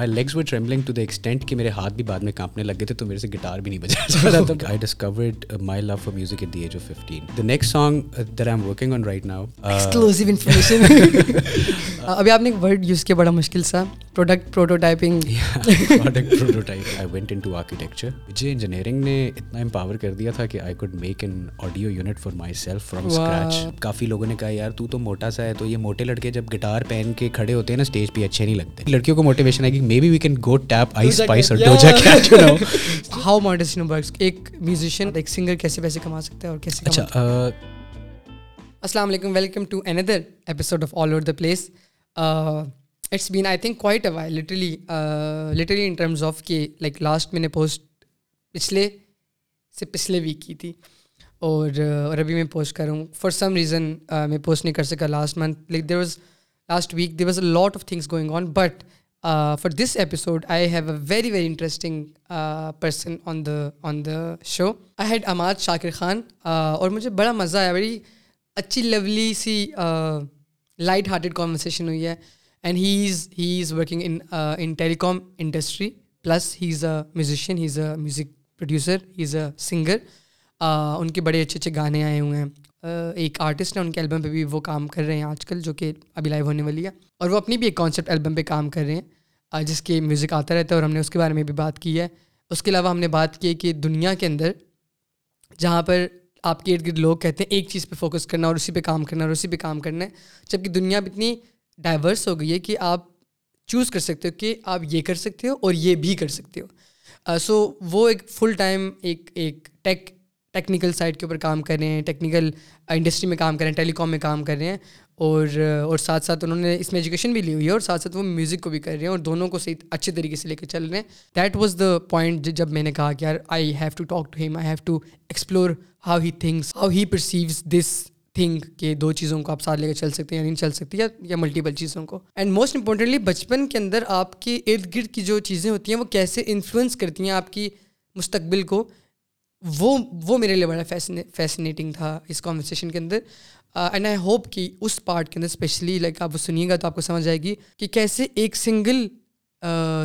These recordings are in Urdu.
My legs were trembling to the extent کہ میرے ہاتھ بھی بعد میں کانپنے لگ گئے تھے تو میرے سے گٹار بھی نہیں بجا I discovered my love for music at the age of fifteen the next song that I am working on right now ابھی آپ نے ایک ورڈ یوز کیا بڑا مشکل سا product prototyping product prototype I went into architecture مجھے انجینئرنگ نے اتنا امپاور کر دیا تھا کہ I could make an audio unit for myself from scratch کافی لوگوں نے کہا یار تو تو موٹا سا ہے تو یہ موٹے لڑکے جب گٹار پہن کے کھڑے ہوتے ہیں نا اسٹیج پہ اچھے نہیں لگتے لڑکیوں کو موٹیویشن ہے کہ maybe we can go type Ice Spice اور Doja Cat you know how modern works ایک میوزیشین ایک سنگر کیسے پیسے کما سکتا ہے اور کیسے اچھا السلام علیکم welcome to another episode of all over the place it's been I think quite a while literally literally in terms of کہ لائک لاسٹ میں نے پوسٹ پچھلے سے پچھلے ویک کی تھی اور اور ابھی میں پوسٹ کر رہا ہوں فار سم ریزن میں پوسٹ نہیں کر سکا last month like there was last week there was a lot of things going on but for this episode I have a very very interesting person on the on the show I had Imad Shakir Khan اور مجھے بڑا مزہ آیا بڑی اچھی لولی سی لائٹ ہارٹیڈ کانورسیشن ہوئی ہے and he is he is working in in telecom industry plus he is a musician he is a music producer he is a singer ان کے بڑے اچھے اچھے گانے آئے ہوئے ہیں ایک آرٹسٹ ہیں ان کے البم پہ بھی وہ کام کر رہے ہیں آج کل جو کہ ابھی لائیو ہونے والی ہے اور وہ اپنی بھی ایک کانسیپٹ البم پہ کام کر رہے ہیں جس کے میوزک آتا رہتا ہے اور ہم نے اس کے بارے میں بھی بات کی ہے اس کے علاوہ ہم نے بات کی ہے کہ دنیا کے اندر جہاں پر آپ کے ارد گرد لوگ کہتے ہیں ایک چیز پہ فوکس کرنا اور اسی پہ کام کرنا اور اسی پہ کام کرنا ہے جبکہ دنیا اتنی ڈائیورس ہو گئی ہے کہ آپ چوز کر سکتے ہو کہ آپ یہ کر سکتے ہو اور یہ بھی کر سکتے ہو۔ سو وہ ایک فل ٹائم ایک ایک ٹیک ٹیکنیکل سائڈ کے اوپر کام کر رہے ہیں ٹیکنیکل انڈسٹری میں کام کر رہے ہیں ٹیلی کام میں کام کر رہے ہیں اور اور ساتھ ساتھ انہوں نے اس میں ایجوکیشن بھی لی ہوئی ہے اور ساتھ ساتھ وہ میوزک کو بھی کر رہے ہیں اور دونوں کو صحیح اچھے طریقے سے لے کے چل رہے ہیں۔ دیٹ واز دا پوائنٹ جب میں نے کہا کہ یار I have to talk to him I have to explore how he things how he perceives this think کہ دو چیزوں کو آپ ساتھ لے کے چل سکتے ہیں یا نہیں چل سکتی یا ملٹیپل چیزوں کو. اینڈ موسٹ امپورٹنٹلی بچپن کے اندر آپ کے ارد گرد کی جو چیزیں ہوتی ہیں وہ کیسے انفلوئنس کرتی ہیں آپ کی مستقبل کو، وہ وہ میرے لیے بڑا فیسنیٹنگ تھا اس کانورسیشن کے اندر. اینڈ آئی ہوپ کہ اس پارٹ کے اندر اسپیشلی لائک آپ وہ سنیے گا تو آپ کو سمجھ آئے گی کہ کیسے ایک سنگل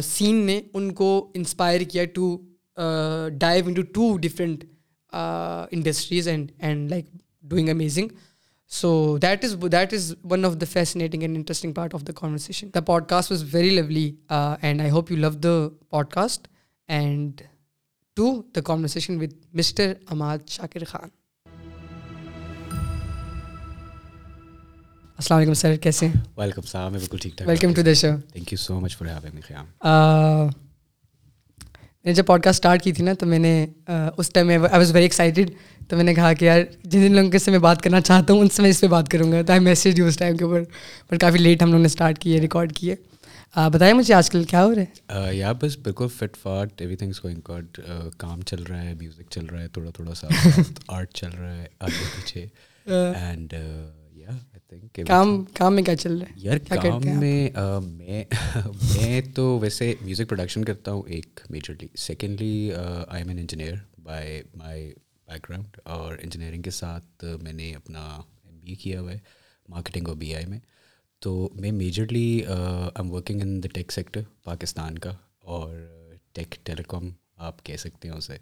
سین uh, نے ان کو انسپائر کیا to dive into to different industries and and like doing amazing so that is that is one of the fascinating and interesting part of the conversation the podcast was very lovely and I hope you love the podcast and to the conversation with mister Imad Shakir Khan السلام علیکم سر کیسے ہیں ویلکم صاحب میں بالکل ٹھیک ٹھاک welcome to the show thank you so much for having me Khayyam میں نے جب پوڈ کاسٹ اسٹارٹ کی تھی نا تو میں نے اس time I was very excited تو میں نے کہا کہ یار جن جن لوگوں سے میں بات کرنا چاہتا ہوں ان سے میں اس پہ بات کروں گا۔ تو آئی میسج اس ٹائم کے اوپر بٹ کافی لیٹ ہم لوگوں نے اسٹارٹ کیے ریکارڈ کیے بتائیں مجھے آج کل کیا ہو رہا ہے؟ یا بس بالکل فٹ فاٹ ایوری تھنگس گوئنگ گاڈ کام چل رہا ہے میوزک چل رہا ہے تھوڑا تھوڑا سا آرٹ چل رہا ہے آگے پیچھے۔ اینڈ کام کام میں کیا چل رہا ہے؟ یار کام میں میں میں تو ویسے میوزک پروڈکشن کرتا ہوں ایک majorly secondly I am an engineer by my background اور انجینئرنگ کے ساتھ میں نے اپنا ایم بی اے کیا ہوا ہے مارکیٹنگ اور بی آئی میں۔ تو میں majorly I am working in the tech sector Pakistan کا اور ٹیک ٹیلی کام آپ کہہ سکتے ہیں اسے۔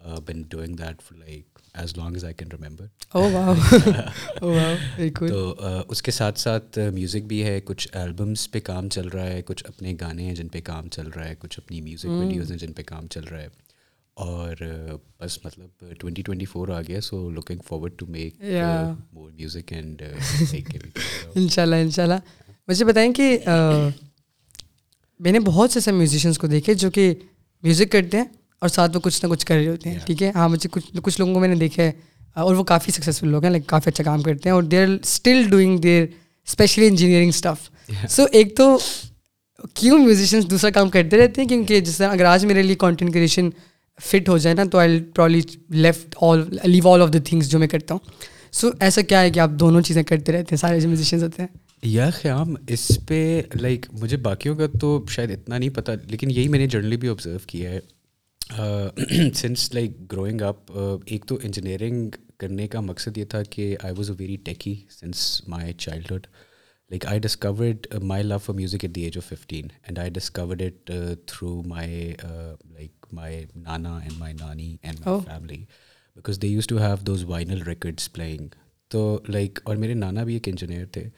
Been doing that for like as long as I can remember uh uh, اس کے ساتھ ساتھ uh, میوزک بھی ہے۔ کچھ البمس پہ کام چل رہا ہے کچھ اپنے گانے ہیں جن پہ کام چل رہا ہے کچھ اپنی میوزک ویڈیوز hmm. ہیں جن پہ کام چل رہا ہے۔ اور بس مطلب ٹوینٹی ٹوینٹی فور آ گیا so looking forward to make more music and ان شاء اللہ ان شاء اللہ مجھے بتائیں کہ میں نے بہت سے ایسے میوزیشینس کو دیکھے جو کہ میوزک کرتے ہیں اور ساتھ میں کچھ نہ کچھ کر رہے ہوتے ہیں ٹھیک ہے؟ ہاں مجھے کچھ کچھ لوگوں کو میں نے دیکھا ہے اور وہ کافی سکسیزفل لوگ ہیں لائک کافی اچھا کام کرتے ہیں اور they are still doing there especially engineering stuff so ایک تو کیوں میوزیشینس دوسرا کام کرتے رہتے ہیں؟ کیونکہ جس طرح اگر آج میرے لیے کانٹینٹ کریشن فٹ ہو جائے نا، تو I probably left all leave all of the things جو میں کرتا ہوں۔ سو ایسا کیا ہے کہ آپ دونوں چیزیں کرتے رہتے ہیں، سارے جو میوزیشینس ہوتے ہیں؟ یا خیام، اس پہ لائک مجھے باقیوں کا تو شاید اتنا نہیں پتہ لیکن یہی میں نے جرنلی بھی آبزرو کیا ہے۔ سنس لائک گروئنگ اپ ایک تو انجینئرنگ کرنے کا مقصد یہ تھا کہ I was a very techy since my childhood like I discovered my love for music at the age of fifteen and I discovered it through my like my nana and my nani and my family because they use to have those vinyl records playing تو لائک اور میرے نانا بھی ایک انجینئر تھے.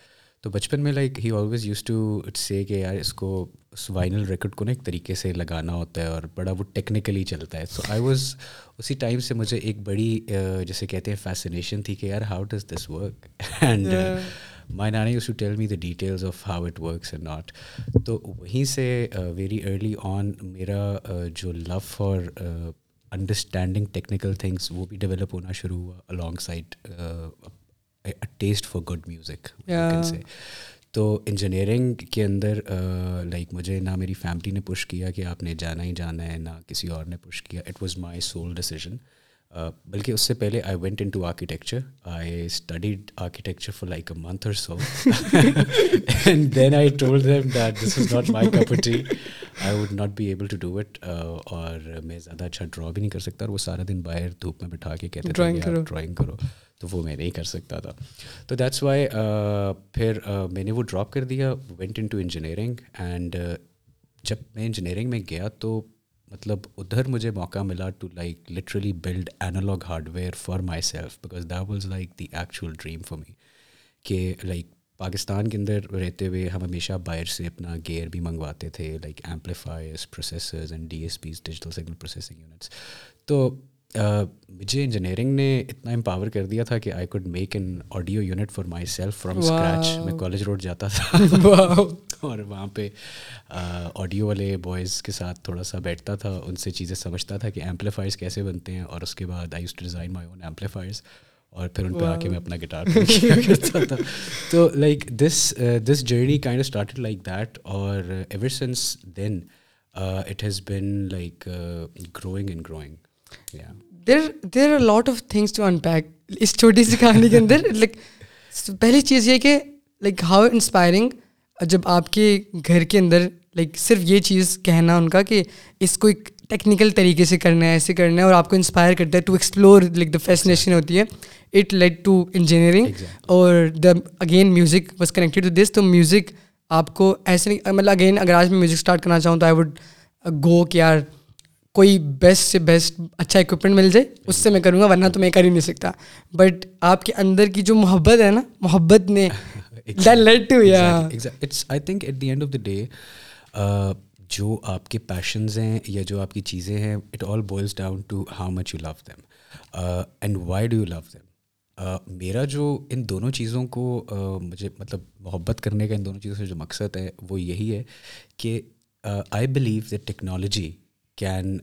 تو بچپن میں like he always use to say کہ یار اس کو اس وائنل ریکڈ کو نا ایک طریقے سے لگانا ہوتا ہے اور بڑا وہ ٹیکنیکلی چلتا ہے. سو آئی واز اسی ٹائم سے مجھے ایک بڑی uh, جیسے کہتے ہیں فیسنیشن تھی کہ یار how does this work and my nani use to tell me the details of how it works and not تو وہیں سے ویری ارلی آن میرا uh, جو love for understanding technical things وہ بھی ڈیولپ ہونا شروع ہوا alongside taste for good music تو انجینئرنگ کے اندر uh, لائک مجھے نہ میری فیملی نے پش کیا کہ آپ نے جانا ہی جانا ہے نہ کسی اور نے پش کیا. It was my sole decision Uh, بلکہ اس سے پہلے I went in to architecture I studied architecture for like a month or so and then I told them that this is not my cup I would not be able to do it اور میں زیادہ اچھا ڈرا بھی نہیں کر سکتا اور وہ سارا دن باہر دھوپ میں بٹھا کے کہتے ڈرائنگ کرو۔ ڈرائنگ کرو۔ تو وہ میں نہیں کر سکتا تھا۔ تو دیٹس وائی uh, پھر uh, میں نے وہ ڈراپ کر دیا went in to engineering and جب میں انجینئرنگ میں گیا تو مطلب ادھر مجھے موقع ملا to like literally build analog hardware for myself because that was like the actual dream for me کہ لائک پاکستان کے اندر رہتے ہوئے ہم ہمیشہ باہر سے اپنا گیئر بھی منگواتے تھے like amplifiers processors and D S Ps digital signal processing units تو مجھے انجینئرنگ نے اتنا امپاور کر دیا تھا کہ I code make an audio unit for myself from scratch میں کالج روڈ جاتا تھا۔ اور وہاں پہ آڈیو والے بوائز کے ساتھ تھوڑا سا بیٹھتا تھا ان سے چیزیں سمجھتا تھا کہ ایمپلیفائرس کیسے بنتے ہیں۔ اور اس کے بعد I use to design my own amplifiers اور پھر ان پہ آ کے میں اپنا گٹار کرتا تھا۔ تو like this this journey kind started like that اور ever since then it has been like growing and growing there there are lot of things to unpack اس چھوٹی سی کہانی کے اندر لائک پہلی چیز یہ کہ لائک ہاؤ انسپائرنگ جب آپ کے گھر کے اندر لائک صرف یہ چیز کہنا ان کا کہ اس کو ایک ٹیکنیکل طریقے سے کرنا ہے ایسے کرنا ہے اور آپ کو انسپائر کرتا ہے to explore like the fascination ہوتی ہے اٹ لیٹ ٹو انجینئرنگ اور the again music was connected to this تو میوزک آپ کو ایسے نہیں مطلب اگین اگر آج میں میوزک اسٹارٹ کرنا چاہوں تو آئی وڈ گو کہ یار کوئی بیسٹ سے بیسٹ اچھا اکوپمنٹ مل جائے اس سے میں کروں گا ورنہ تو میں کر ہی نہیں سکتا۔ بٹ آپ کے اندر کی جو محبت ہے نا محبت نے اینڈ آف دا ڈے جو آپ کے پیشنز ہیں یا جو آپ کی چیزیں ہیں it all boils down to how much you love them and why do you love them میرا جو ان دونوں چیزوں کو uh, مجھے مطلب محبت کرنے کا ان دونوں چیزوں سے جو مقصد ہے وہ یہی ہے کہ I believe that technology can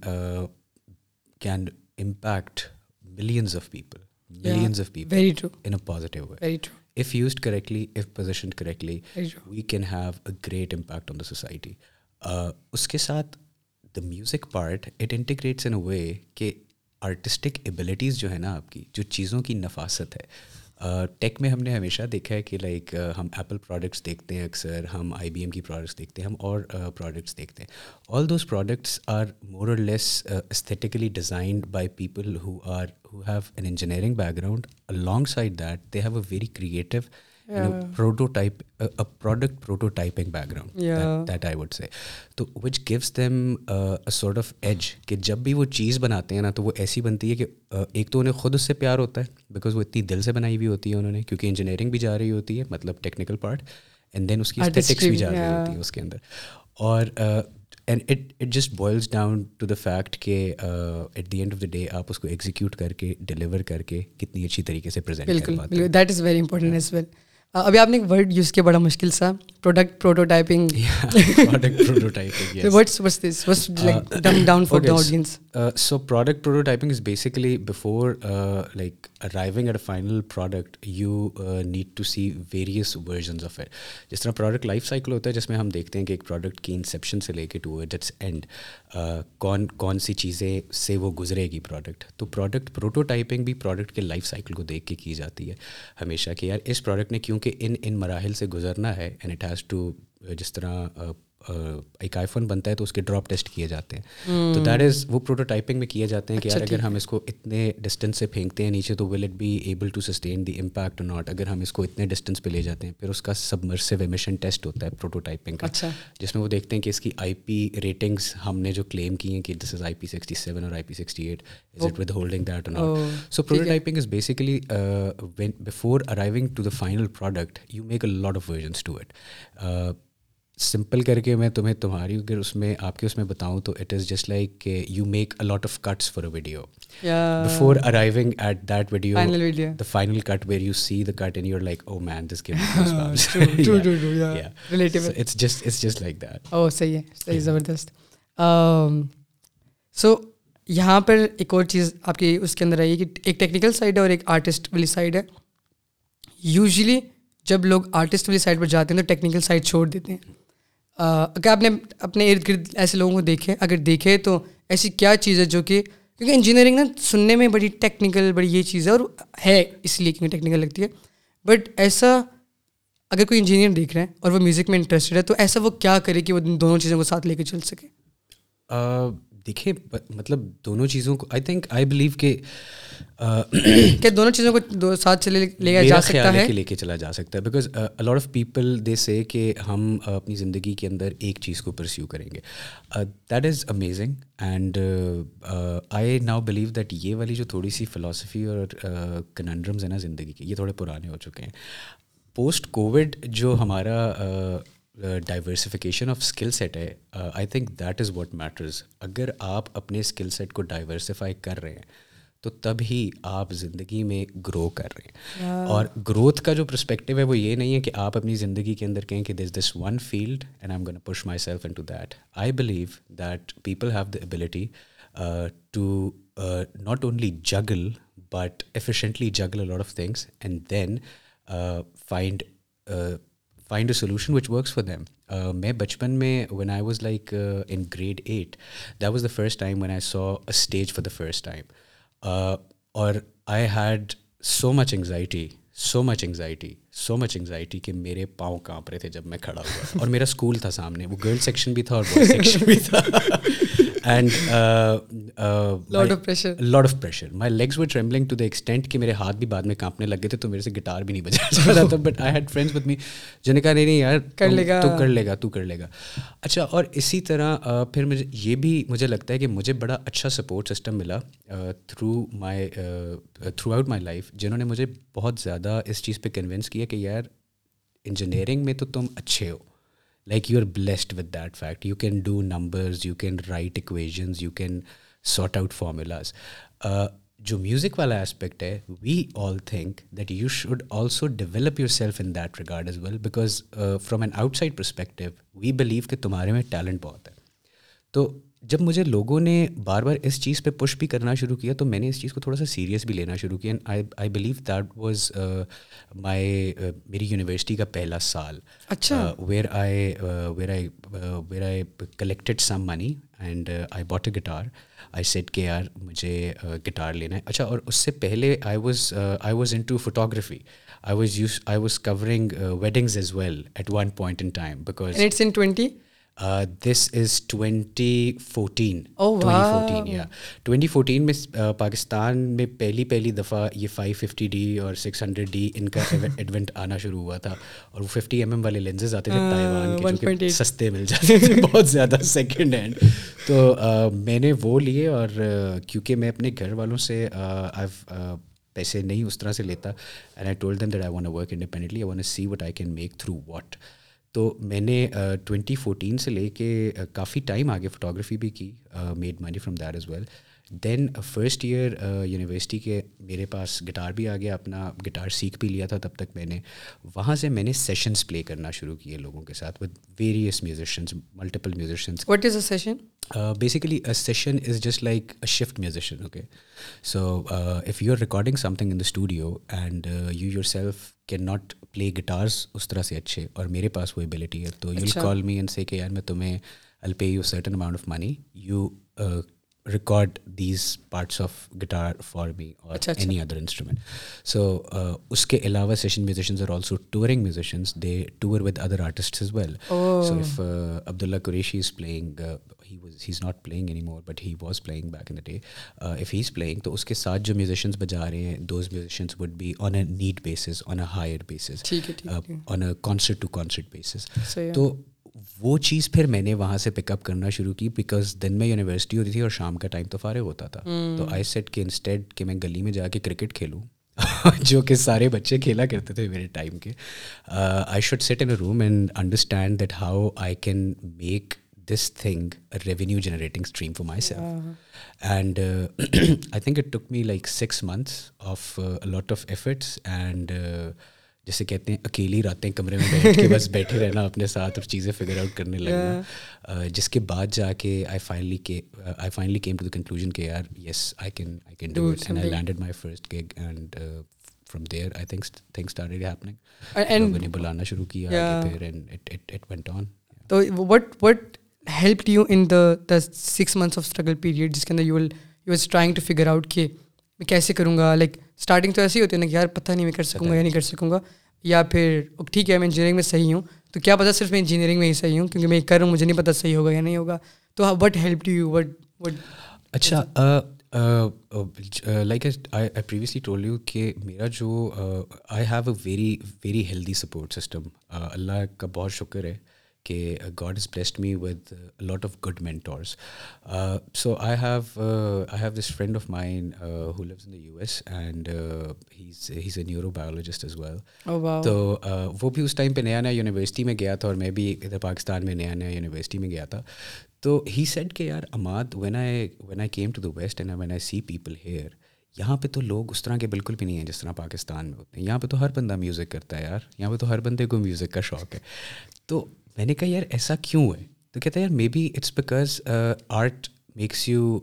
can impact millions of people millions of people very true in a positive way very true if used correctly if position correctly we can have a great impact on the society اس کے ساتھ the music part it integrates in a way کہ آرٹسٹک ایبلٹیز جو ہے نا آپ کی جو چیزوں کی نفاست ہے ٹیک میں ہم نے ہمیشہ دیکھا ہے کہ لائک ہم ایپل پروڈکٹس دیکھتے ہیں اکثر، ہم آئی بی ایم کی پروڈکٹس دیکھتے ہیں، ہم اور پروڈکٹس دیکھتے ہیں۔ All those products are more or less aesthetically designed by people who are who have an engineering background alongside that they have a very creative product prototyping background that I would say to which them sort of edge کہ جب بھی وہ چیز بناتے ہیں نا تو وہ ایسی بنتی ہے کہ ایک تو انہیں خود اس سے پیار ہوتا ہے بیکاز وہ اتنی دل سے بنائی ہوئی ہوتی ہے انہوں نے کیونکہ انجینئرنگ بھی جا رہی ہوتی ہے مطلب ٹیکنیکل پارٹ اینڈ دین اس کی اسٹیٹکس بھی جا رہی ہوتی ہے اس کے اندر اور and it it just boils down to the fact کہ at the end of the day آپ اس کو ایگزیکیوٹ کر کے ڈلیور کر کے کتنی اچھی طریقے سے پرزینٹ کر پاتے ہیں that is very important as well ابھی آپ نے ایک ورڈ یوز کیا بڑا مشکل سا product prototyping so product prototyping is basically before like arriving at a final product you need to see various versions of it جس طرح پروڈکٹ لائف سائیکل ہوتا ہے جس میں ہم دیکھتے ہیں کہ ایک پروڈکٹ کی انسیپشن سے لے کے ٹو ایٹ اٹس اینڈ کون کون سی چیزیں سے وہ گزرے گی پروڈکٹ تو پروڈکٹ پروٹوٹائپنگ بھی پروڈکٹ کے لائف سائیکل کو دیکھ کے کی جاتی ہے ہمیشہ کہ یار اس پروڈکٹ نے کیونکہ ان ان مراحل سے گزرنا ہے اینڈ اٹ ہیز ٹو جس طرح ایک آئی فون بنتا ہے تو اس کے ڈراپ ٹیسٹ کیے جاتے ہیں۔ تو دیٹ از وہ پروٹوٹائپنگ میں کیے جاتے ہیں کہ یار اگر ہم اس کو اتنے ڈسٹینس سے پھینکتے ہیں نیچے تو will it be able to sustain the impact not اگر ہم اس کو اتنے ڈسٹینس پہ لے جاتے ہیں پھر اس کا سبمرسو ایمیشن ٹیسٹ ہوتا ہے پروٹوٹائپنگ کا۔ جس میں وہ دیکھتے ہیں کہ اس کی آئی پی ریٹنگس ہم نے جو کلیم کی ہیں کہ this is I P sixty seven اور I P sixty eight is it with holding that not so prototyping is basically when before arriving to the final product you make a lot of versions to it simple کر کے میں تمہیں تمہاری اگر اس میں آپ کے اس میں بتاؤں تو اٹ از جسٹ لائک کہ you make a lot of cuts for a video before arriving at that video the final cut where you see the cut and you like oh man this it's just it's just like that oh صحیح ہے صحیح زبردست سو یہاں پر ایک اور چیز آپ کی اس کے اندر آئی ہے کہ ایک ٹیکنیکل سائڈ ہے اور ایک آرٹسٹ والی سائڈ ہے یوزلی جب لوگ آرٹسٹ والی سائڈ پر جاتے ہیں تو ٹیکنیکل سائڈ چھوڑ دیتے ہیں اگر آپ نے اپنے ارد گرد ایسے لوگوں کو دیکھے، اگر دیکھے تو ایسی کیا چیز ہے جو کہ، کیونکہ انجینئرنگ نا سننے میں بڑی ٹیکنیکل بڑی یہ چیز ہے اور ہے، اس لیے کیونکہ ٹیکنیکل لگتی ہے۔ بٹ ایسا اگر کوئی انجینئر دیکھ رہے ہیں اور وہ میوزک میں انٹرسٹڈ ہے تو ایسا وہ کیا کرے کہ وہ دونوں چیزوں کو ساتھ لے کے چل سکے؟ دیکھیں مطلب دونوں چیزوں کو آئی تھنک آئی بلیو کہ کہ دونوں چیزوں کو ساتھ چلے لے جا سکتا ہے لے کے چلا جا سکتا ہے۔ Because a lot of people they say کہ ہم اپنی زندگی کے اندر ایک چیز کو پرسیو کریں گے۔ That is amazing and I now believe that یہ والی جو تھوڑی سی فلاسفی اور کننڈرمز ہیں نا زندگی کے یہ تھوڑے پرانے ہو چکے ہیں۔ پوسٹ کووڈ جو ہمارا ڈائیورسفیکیشن آف اسکل سیٹ ہے I think that is what matters اگر آپ اپنے اسکل سیٹ کو ڈائیورسفائی کر رہے ہیں تو تب ہی آپ زندگی میں گرو کر رہے ہیں اور گروتھ کا جو پرسپیکٹیو ہے وہ یہ نہیں ہے کہ آپ اپنی زندگی کے اندر کہیں کہ this this one field and I gonna push myself into that I believe that people have the ability to not only juggle but efficiently juggle lot of things and then find find a solution which works for them میں بچپن میں when I was like in grade eight that was the first time when I saw a stage for the first time اور I had so much anxiety so much anxiety so much anxiety کہ میرے پاؤں کانپ رہے تھے جب میں کھڑا ہوا اور میرا اسکول تھا سامنے وہ گرل سیکشن بھی تھا اور بوائز سیکشن بھی تھا and lot of pressure my legs were trembling to the extent کہ میرے ہاتھ بھی بعد میں کانپنے لگ گئے تھے تو میرے سے گٹار بھی نہیں بجا جا رہا تھا. But I had friends with me جن نے کہا نہیں نہیں یار کر لے گا۔ تو کر لے گا تو کر لے گا. اچھا اور اسی طرح پھر مجھے یہ بھی مجھے لگتا ہے کہ مجھے بڑا اچھا سپورٹ سسٹم ملا through my throughout my life جنہوں نے مجھے بہت زیادہ اس چیز پہ کنوینس کیا کہ یار انجینئرنگ میں تو تم اچھے ہو۔ Like you are blessed with that fact you can do numbers you can write equations you can sort out formulas جو میوزک والا اسپیکٹ ہے we all think that you should also develop yourself in that regard as well because from an outside perspective we believe کہ تمہارے میں ٹیلنٹ بہت ہے تو جب مجھے لوگوں نے بار بار اس چیز پہ پش بھی کرنا شروع کیا تو میں نے اس چیز کو تھوڑا سا سیریس بھی لینا شروع کیا. I believe that was my میری یونیورسٹی کا پہلا سال اچھا. Where I where I where I collected some money and I bought a guitar I said کے یار مجھے گٹار لینا ہے اچھا اور اس سے پہلے I was I was into photography I was use I was covering weddings as well at one point in time because this is twenty fourteen fourteen یا ٹوینٹی فورٹین میں پاکستان میں پہلی پہلی دفعہ یہ فائیو ففٹی ڈی اور سکس ہنڈریڈ ڈی ان کا ایڈونٹ آنا شروع ہوا تھا اور وہ ففٹی ایم ایم والے لینزز آتے تھے تائیوان کے سستے مل جاتے تھے بہت زیادہ سیکنڈ ہینڈ تو میں نے وہ لیے اور کیونکہ میں اپنے گھر والوں سے پیسے نہیں اس طرح سے لیتا and I told them that I want work independently I want see what I can make through what تو میں نے ٹوینٹی فورٹین سے لے کے کافی ٹائم آگے فوٹوگرافی بھی کی made money from that as well then first year university کے میرے پاس گٹار بھی آ گیا اپنا گٹار سیکھ بھی لیا تھا تب تک میں نے۔ وہاں سے میں نے سیشنس پلے کرنا شروع کیے لوگوں کے ساتھ with various musicians multiple musicians what is a session basically a session is just like a shift musician okay so if you are recording something in the studio and you yourself can not play guitars اس طرح سے اچھے اور میرے پاس وہ ایبلٹی ہے تو یو کال می اینڈ سے کہ یار میں تمہیں will pay you certain amount of money you record these parts of guitar for me اور اینی ادر انسٹرومنٹ سو اس کے علاوہ session musicians are also touring musicians they tour with other artist as well so if Abdullah Qureshi is playing he is not playing any more but he was playing back in the day if he is playing تو اس کے ساتھ جو میوزیشنز بجا رہے ہیں those musicians would be on a net basis on a hire basis on a concert to concert basis تو وہ چیز پھر میں نے وہاں سے پک اپ کرنا شروع کی بیکاز دن میں یونیورسٹی ہوتی تھی اور شام کا ٹائم تو فارغ ہوتا تھا. تو آئی سیٹ کہ انسٹیڈ کہ میں گلی میں جا کے کرکٹ کھیلوں. جو کہ سارے بچے کھیلا کرتے تھے میرے ٹائم کے. I should sit in room and understand that how I can make this thing revenue generating stream for myself and I think it took me like six months of lot of efforts and جیسے کہتے ہیں اکیلی راتیں کمرے میں بیٹھ کے بس بیٹھے رہنا اپنے ساتھ اور چیزیں فگر آؤٹ کرنے لگنا۔ جس کے بعد جا کے آئی فائنلی کے I finally came to the conclusion کہ یار yes I can I can do it and I landed my first gig and from there I think thing happening نے بلانا شروع کیا پھر and it it went on تو what what help you in the the six months of struggle period جس کے اندر you will you trying to figure out کہ میں کیسے کروں گا؟ لائک اسٹارٹنگ تو ایسی ہوتی ہے نا کہ یار پتہ نہیں میں کر سکوں گا یا نہیں کر سکوں گا۔ یا پھر، ٹھیک ہے، میں انجینئرنگ میں صحیح ہوں، تو کیا پتہ صرف میں انجینئرنگ میں ہی صحیح ہوں؟ کیونکہ میں کر رہا ہوں، مجھے نہیں پتہ صحیح ہوگا یا نہیں ہوگا۔ تو what help to you what what اچھا like I previously told you کہ میرا جو I have a very very healthy support system اللہ کا بہت شکر ہے۔ کہ God is blessed me with lot of good mentors so I have I have this friend of mine who lives in the U S and has a neurobiologist as well تو وہ بھی اس ٹائم پہ نیا نیا یونیورسٹی میں گیا تھا اور میں بھی ادھر پاکستان میں نیا نیا یونیورسٹی میں گیا تھا تو ہی سیٹ کہ یار Imad when I when I came to the west and when I see people here یہاں پہ تو لوگ اس طرح کے بالکل بھی نہیں ہیں جس طرح پاکستان میں ہوتے ہیں یہاں پہ تو ہر بندہ میوزک کرتا ہے یار یہاں پہ تو ہر بندے کو میوزک کا شوق ہے تو میں نے کہا یار ایسا کیوں ہے تو کہتا ہے یار maybe it's because art makes you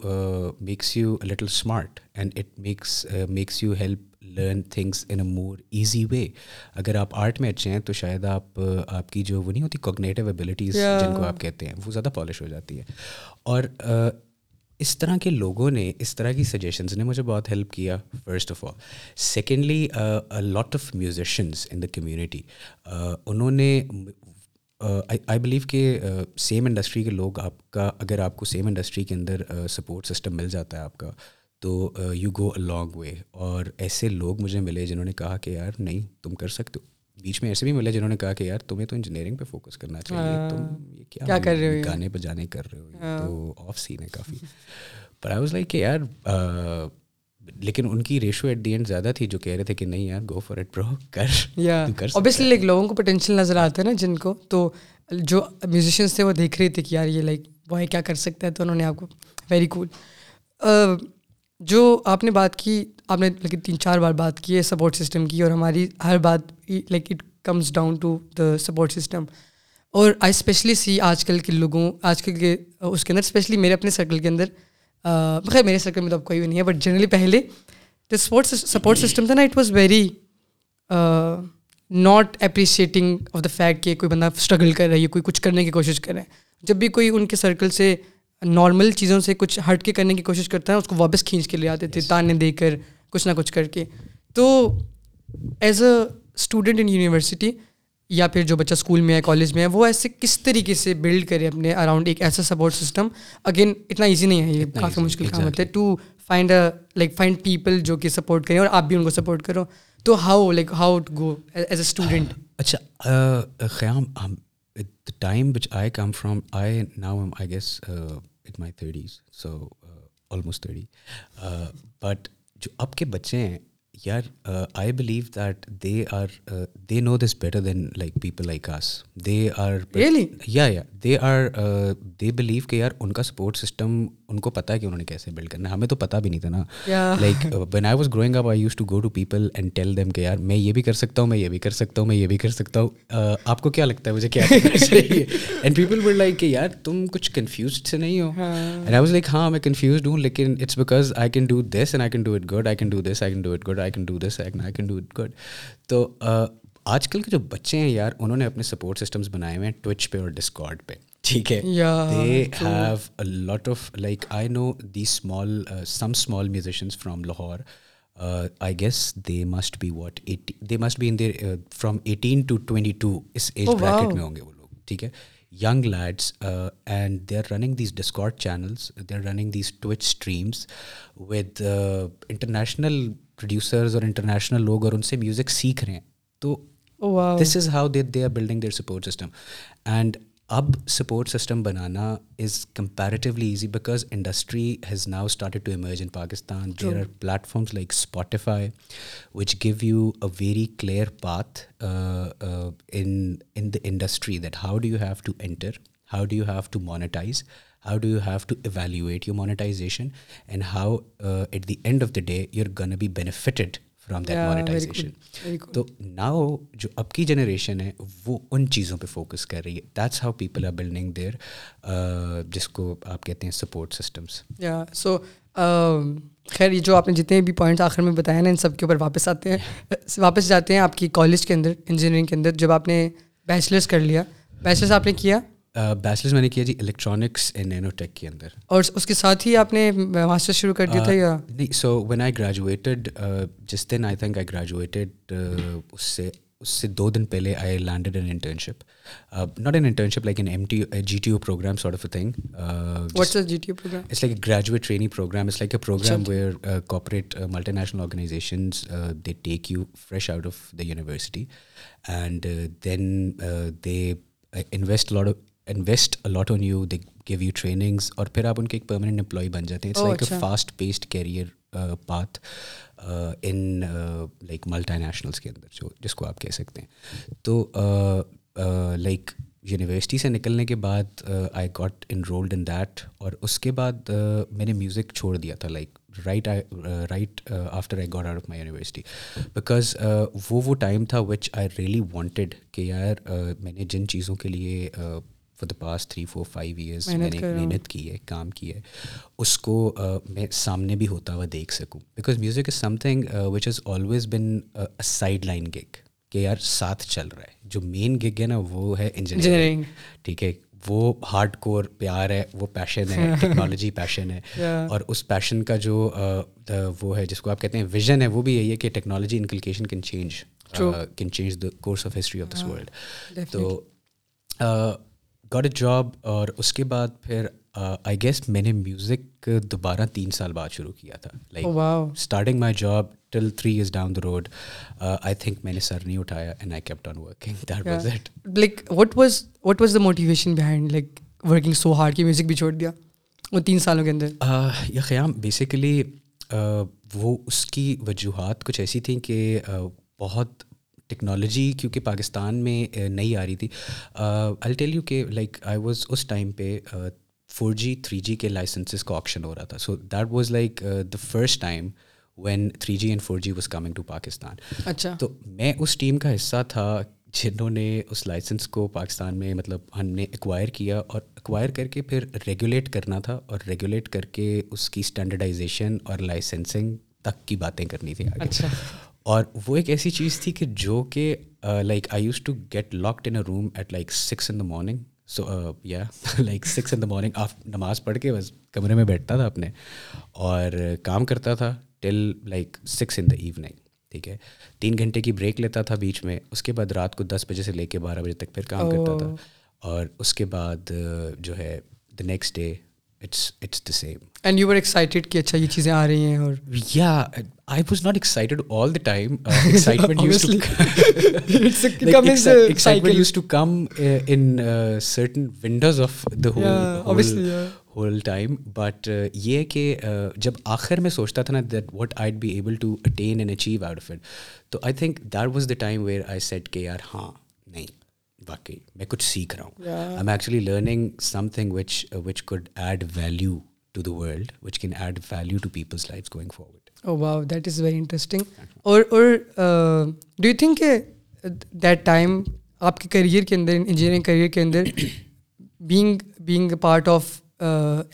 makes you little smart and it makes makes you help learn things in a more easy way اگر آپ آرٹ میں اچھے ہیں تو شاید آپ آپ کی جو وہ نہیں ہوتی کوگنیٹیو ایبلٹیز جن کو آپ کہتے ہیں وہ زیادہ پالش ہو جاتی ہے اور اس طرح کے لوگوں نے اس طرح کی سجیشنز نے مجھے بہت ہیلپ کیا first of all secondly lot of musicians in the community انہوں نے آئی بلیو کہ سیم انڈسٹری کے لوگ آپ کا اگر آپ کو سیم انڈسٹری کے اندر سپورٹ سسٹم مل جاتا ہے آپ کا تو you go a long way اور ایسے لوگ مجھے ملے جنہوں نے کہا کہ یار نہیں تم کر سکتے ہو۔ بیچ میں ایسے بھی ملے جنہوں نے کہا کہ یار تمہیں تو انجینئرنگ پہ فوکس کرنا چاہیے تم یہ کیا کر رہے ہو؟ گانے بجانے کر رہے ہو تو آف سین ہے کافی۔ پر آئی واز لائک کہ یار لیکن ان کی ریشو ایٹ دی اینڈ زیادہ تھی جو کہہ رہے تھے کہ نہیں یار گو فار اٹ برو کر یا اوبیسلی لائک لوگوں کو پوٹینشیل نظر آتا ہے نا جن کو تو جو میوزیشینس تھے وہ دیکھ رہے تھے کہ یار یہ لائک وہ کیا کر سکتا ہے تو انہوں نے آپ کو ویری کول جو آپ نے بات کی آپ نے لیکن تین چار بار بات کی ہے سپورٹ سسٹم کی اور ہماری ہر بات like it comes down to the support system اور آئی اسپیشلی سی آج کل کے لوگوں آج کل کے اس کے اندر اسپیشلی میرے اپنے سرکل کے اندر خیر میرے سرکل میں تو اب کوئی بھی نہیں ہے بٹ جنرلی پہلے جو اسپورٹ سپورٹ سسٹم تھا نا it was very not appreciating of the fact کہ کوئی بندہ اسٹرگل کر رہا ہے یا کوئی کچھ کرنے کی کوشش کر رہا ہے۔ جب بھی کوئی ان کے سرکل سے نارمل چیزوں سے کچھ ہٹ کے کرنے کی کوشش کرتا ہے اس کو واپس کھینچ کے لے آتے تھے تانے دے کر کچھ نہ کچھ کر کے۔ تو as a student in university یا پھر جو بچہ اسکول میں ہے کالج میں ہے وہ ایسے کس طریقے سے بلڈ کرے اپنے اراؤنڈ ایک ایسا سپورٹ سسٹم اگین اتنا ایزی نہیں ہے یہ کافی مشکل کام ہوتا ہے۔ To find like find people جو کہ سپورٹ کریں اور آپ بھی ان کو سپورٹ کرو۔ تو how like how to go as a student اچھا Khayyam time which I come from I now I guess it my thirties so almost thirty but جو اب کے بچے ہیں یار I believe that they are they know this better than like people like us they are yeah yeah they are they believe کہ یار ان کا سپورٹ سسٹم ان کو پتہ ہے کہ انہوں نے کیسے بلڈ کرنا ہے۔ ہمیں تو پتہ بھی نہیں تھا نا۔ Like when I was growing up I use to go to people and tell them کہ یار میں یہ بھی کر سکتا ہوں میں یہ بھی کر سکتا ہوں میں یہ بھی کر سکتا ہوں۔ آپ کو کیا لگتا ہے مجھے کیا کرنا چاہیے؟ اینڈ پیپل ور لائک کہ یار تم کچھ کنفیوزڈ سے نہیں ہو۔ اینڈ آئی واز لائک ہاں میں کنفیوزڈ ہوں لیکن it's because I can do this and I can do it good I can do this I can do it good I can do this I can do it good تو آج کل کے جو بچے ہیں یار انہوں نے اپنے سپورٹ سسٹمس بنائے ہوئے ہیں ٹوچ پہ اور ڈسکارڈ پہ۔ ٹھیک ہے۔ They have lot of like I know the small some small musicians from Lahore I guess they must be what they must be in their from eighteen to twenty two us age bracket میں ہوں گے وہ لوگ ٹھیک ہے۔ Young lads and they are running these Discord channels they are running these Twitch streams with international producers اور انٹرنیشنل لوگ اور ان سے میوزک سیکھ رہے ہیں۔ تو this is how they they are building their support system and اب support system banana is comparatively easy because industry has now started in Pakistan there their platforms like Spotify which give you a very clear path in the industry that how do you have to enter how do you have to monetize how do you have to evaluate your monetization and how at the end of the day you are gonna be benefited from that monetization تو ناؤ جو اب کی جنریشن ہے وہ ان چیزوں پہ فوکس کر رہی ہے. That's how people are building their جس کو آپ کہتے ہیں سپورٹ سسٹمس سو خیر یہ جو آپ نے جتنے بھی پوائنٹس آخر میں بتایا نا ان سب کے اوپر واپس آتے ہیں. واپس جاتے ہیں آپ کی کالج کے اندر انجینئرنگ کے اندر جب آپ نے بیچلرس کر لیا. بیچلرس آپ نے کیا؟ بیچلرز میں نے کیا جی الیکٹرانکس اینڈ نینو ٹیک کے اندر. اور اس کے ساتھ ہی آپ نے ماسٹر شروع کر دیا تھا یا؟ نہیں سو وین آئی گریجویٹڈ جس دن آئی تھنک آئی گریجویٹڈ اس سے اس سے دو دن پہلے I landed an internship not an internship like an M T G T O program sort of a thing it's like a graduate training program it's like a program where corporate multinational organizations they take you fresh out of the university and then they invest lot invest a lot on you they give you trainings اور پھر آپ ان کے ایک پرماننٹ امپلائی بن جاتے ہیں. It's like a fast paced career path in like multinationals کے اندر جو جس کو آپ کہہ سکتے ہیں. تو uh, uh, لائک یونیورسٹی سے نکلنے کے بعد I got enrolled in that اور اس کے بعد uh, میں نے میوزک چھوڑ دیا تھا like right right after I got out of my university because وہ وہ ٹائم تھا وچ آئی ریئلی وانٹیڈ کہ یار میں نے جن چیزوں کے لیے for the past three four five years میں نے محنت کی ہے کام کی ہے اس کو میں سامنے بھی ہوتا ہوا دیکھ سکوں because music is something which has always been sideline gig کہ یار ساتھ چل رہا ہے جو مین گگ ہے نا وہ ہے انجینئرنگ ٹھیک ہے وہ ہارڈ کور پیار ہے وہ پیشن ہے ٹیکنالوجی پیشن ہے اور اس پیشن کا جو وہ ہے جس کو آپ کہتے ہیں ویژن ہے وہ بھی یہی ہے کہ technology انکلکیشن can change can change the course of history of this world تو گاٹ اے جاب اور اس کے بعد پھر آئی گیس میں نے میوزک دوبارہ تین سال بعد شروع کیا تھا. Like starting my job till three years down the road I think میں نے سر نہیں اٹھایا and I kept on working that was it like what was what was the motivation behind like working so hard کی میوزک بھی چھوڑ دیا وہ تین سالوں کے اندر؟ یہ قیام بیسیکلی وہ اس کی وجوہات کچھ ایسی تھیں کہ بہت ٹیکنالوجی کیونکہ پاکستان میں نہیں آ رہی تھی آئی ٹیل یو کہ لائک آئی واز اس ٹائم پہ فور جی تھری جی کے لائسنسز کا آپشن ہو رہا تھا so that was like the first time when three G and four G was coming to Pakistan اچھا تو میں اس ٹیم کا حصہ تھا جنہوں نے اس لائسنس کو پاکستان میں مطلب ہم نے ایکوائر کیا اور ایکوائر کر کے پھر ریگولیٹ کرنا تھا اور ریگولیٹ کر کے اس کی اسٹینڈرڈائزیشن اور لائسنسنگ تک کی باتیں کرنی تھیں اچھا اور وہ ایک ایسی چیز تھی کہ جو کہ like I use to get locked in a room at like six in the morning so یا like six in the morning of نماز پڑھ کے بس کمرے میں بیٹھتا تھا اپنے اور کام کرتا تھا till like six in the evening ٹھیک ہے؟ تین گھنٹے کی بریک لیتا تھا بیچ میں اس کے بعد رات کو دس بجے سے لے کے بارہ بجے تک پھر کام کرتا تھا اور اس کے بعد جو ہے the next day it's it's the same and you are excited کہ اچھا یہ چیزیں آ رہی ہیں اور یا I was not excited all the time certain windows of the whole time but یہ کہ جب آخر میں سوچتا تھا نا that what I be able to attain and achieve out of it تو I think that was the time where I sat کے یار ہاں واقعی میں کچھ سیکھ رہا ہوں۔ I am actually learning something which which could add value to the world which can add value to people's life going forward wow that is very interesting اور اور ڈو یو تھنک کہ دیٹ ٹائم آپ کے کیریئر کے اندر انجینئرنگ کیریئر کے اندر being being a part of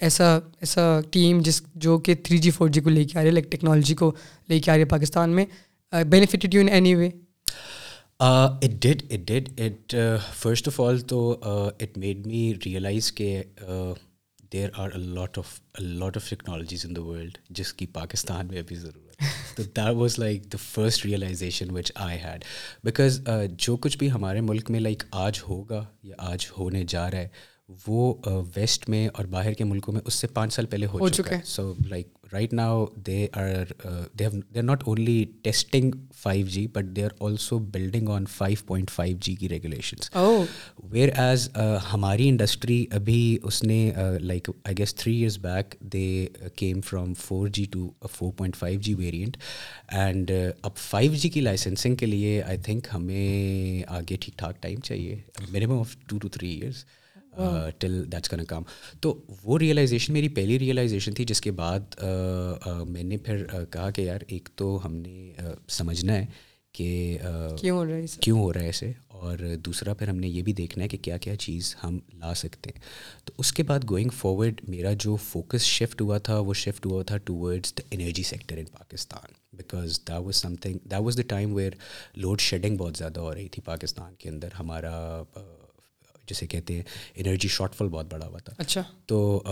ایسا ایسا ٹیم جس جو کہ تھری جی فور جی کو لے کے آ رہی ہے لائک ٹیکنالوجی کو لے کے آ رہی ہے پاکستان میں benefited you in any way it did it did it first of all تو اٹ میڈ می ریئلائز کہ there are a lot of lot of technologies in the world جس کی پاکستان میں ابھی ضرورت ہے تو that was like the first realisation which I had because جو کچھ بھی ہمارے ملک میں لائک like, آج ہوگا یا آج ہونے جا رہا ہے وہ ویسٹ میں اور باہر کے ملکوں میں اس سے پانچ سال پہلے ہو چکا ہے so like right now they are they they are not only testing five G but they are also building on five point five G کی ریگولیشنس ویئر ایز ہماری انڈسٹری ابھی اس نے like I guess three years back they came from four G to four point five G variant and اب فائیو جی کی لائسنسنگ کے لیے آئی تھنک ہمیں آگے ٹھیک ٹھاک ٹائم چاہیے minimum of two two three years till that's کن کام تو وہ ریئلائزیشن میری پہلی ریئلائزیشن تھی جس کے بعد میں نے پھر کہا کہ یار ایک تو ہم نے سمجھنا ہے کہ کیوں ہو رہا ہے اسے؟ اور دوسرا پھر ہم نے یہ بھی دیکھنا ہے کہ کیا کیا چیز ہم لا سکتے ہیں۔ تو اس کے بعد گوئنگ فارورڈ میرا جو فوکس شفٹ ہوا تھا وہ شفٹ ہوا تھا towards the energy sector in Pakistan because the was something the was the time where load shedding بہت زیادہ ہو رہی تھی پاکستان کے اندر ہمارا جسے کہتے ہیں انرجی شارٹ فال بہت بڑا ہوا تھا۔ اچھا۔ تو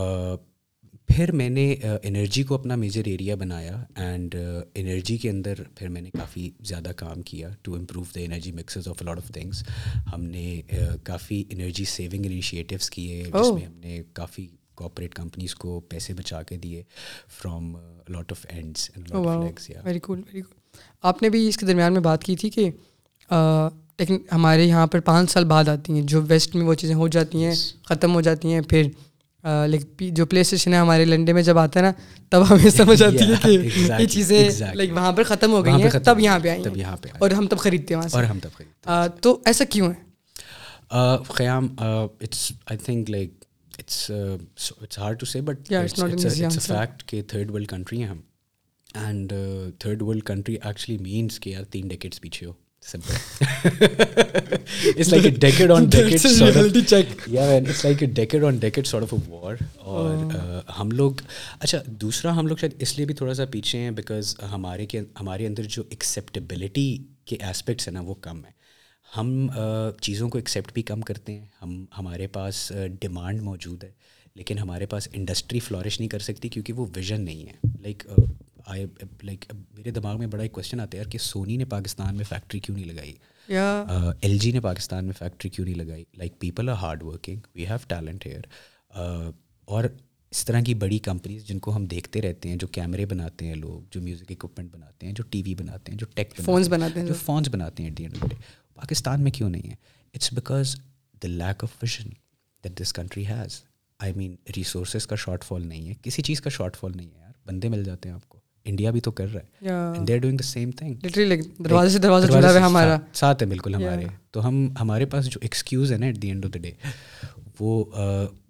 پھر میں نے انرجی کو اپنا میجر ایریا بنایا اینڈ انرجی کے اندر پھر میں نے کافی زیادہ کام کیا to improve the energy mixes of lot of things ہم نے کافی انرجی سیونگ انیشیٹیوس کیے جس میں ہم نے کافی کوپریٹ کمپنیز کو پیسے بچا کے دیے from lot of ends very cool very cool آپ نے بھی اس کے درمیان میں بات کی تھی کہ لیکن ہمارے یہاں پر پانچ سال بعد آتی ہیں جو ویسٹ میں وہ چیزیں ہو جاتی ہیں ختم ہو جاتی ہیں پھر لیکن جو پلے اسٹیشن ہے ہمارے لنڈے میں جب آتا ہے نا تب ہمیں سمجھ آتی ہے کہ یہ چیزیں لائک وہاں پر ختم ہو گئی ہیں تب یہاں پہ آئی ہیں۔ اور ہم تب خریدتے ہیں وہاں اور ہم تب خریدتے تو ایسا کیوں ہے؟ قیام it's I think like it's it's hard to say but fact کہ تھرڈ ورلڈ کنٹری ہیں ہم۔ And third world country actually means کہ یار تین ڈیکٹس پیچھے ہو۔ وار اور ہم لوگ اچھا دوسرا ہم لوگ شاید اس لیے بھی تھوڑا سا پیچھے ہیں بیکاز ہمارے کے ہمارے اندر جو ایکسیپٹیبلٹی کے اسپیکٹس ہیں نا وہ کم ہیں ہم چیزوں کو ایکسیپٹ بھی کم کرتے ہیں ہم ہمارے پاس ڈیمانڈ موجود ہے لیکن ہمارے پاس انڈسٹری فلورش نہیں کر سکتی کیونکہ وہ ویژن نہیں ہے لائک آئی لائک میرے دماغ میں بڑا ایک کوشچن آتا ہے یار کہ سونی نے پاکستان میں فیکٹری کیوں نہیں لگائی؟ ایل جی نے پاکستان میں فیکٹری کیوں نہیں لگائی؟ Like people are hard working we have talent here اور اس طرح کی بڑی کمپنیز جن کو ہم دیکھتے رہتے ہیں جو کیمرے بناتے ہیں لوگ جو میوزک اکوپمنٹ بناتے ہیں جو ٹی وی بناتے ہیں جو ٹیک فونس بناتے ہیں جو فونس بناتے ہیں ڈی اینڈ ڈے پاکستان میں کیوں نہیں ہے؟ It's because the lack of vision that this country has I mean resources کا شارٹ فال نہیں ہے کسی چیز کا شارٹ فال نہیں ہے یار۔ بندے مل جاتے ہیں آپ کو۔ انڈیا بھی تو کر رہا ہے دروازے سے دروازہ جڑا ہوا ہمارا. ساتھ ہے بالکل ہمارے۔ تو ہم ہمارے پاس جو ایکسکیوز ہے نا at the end of the day وہ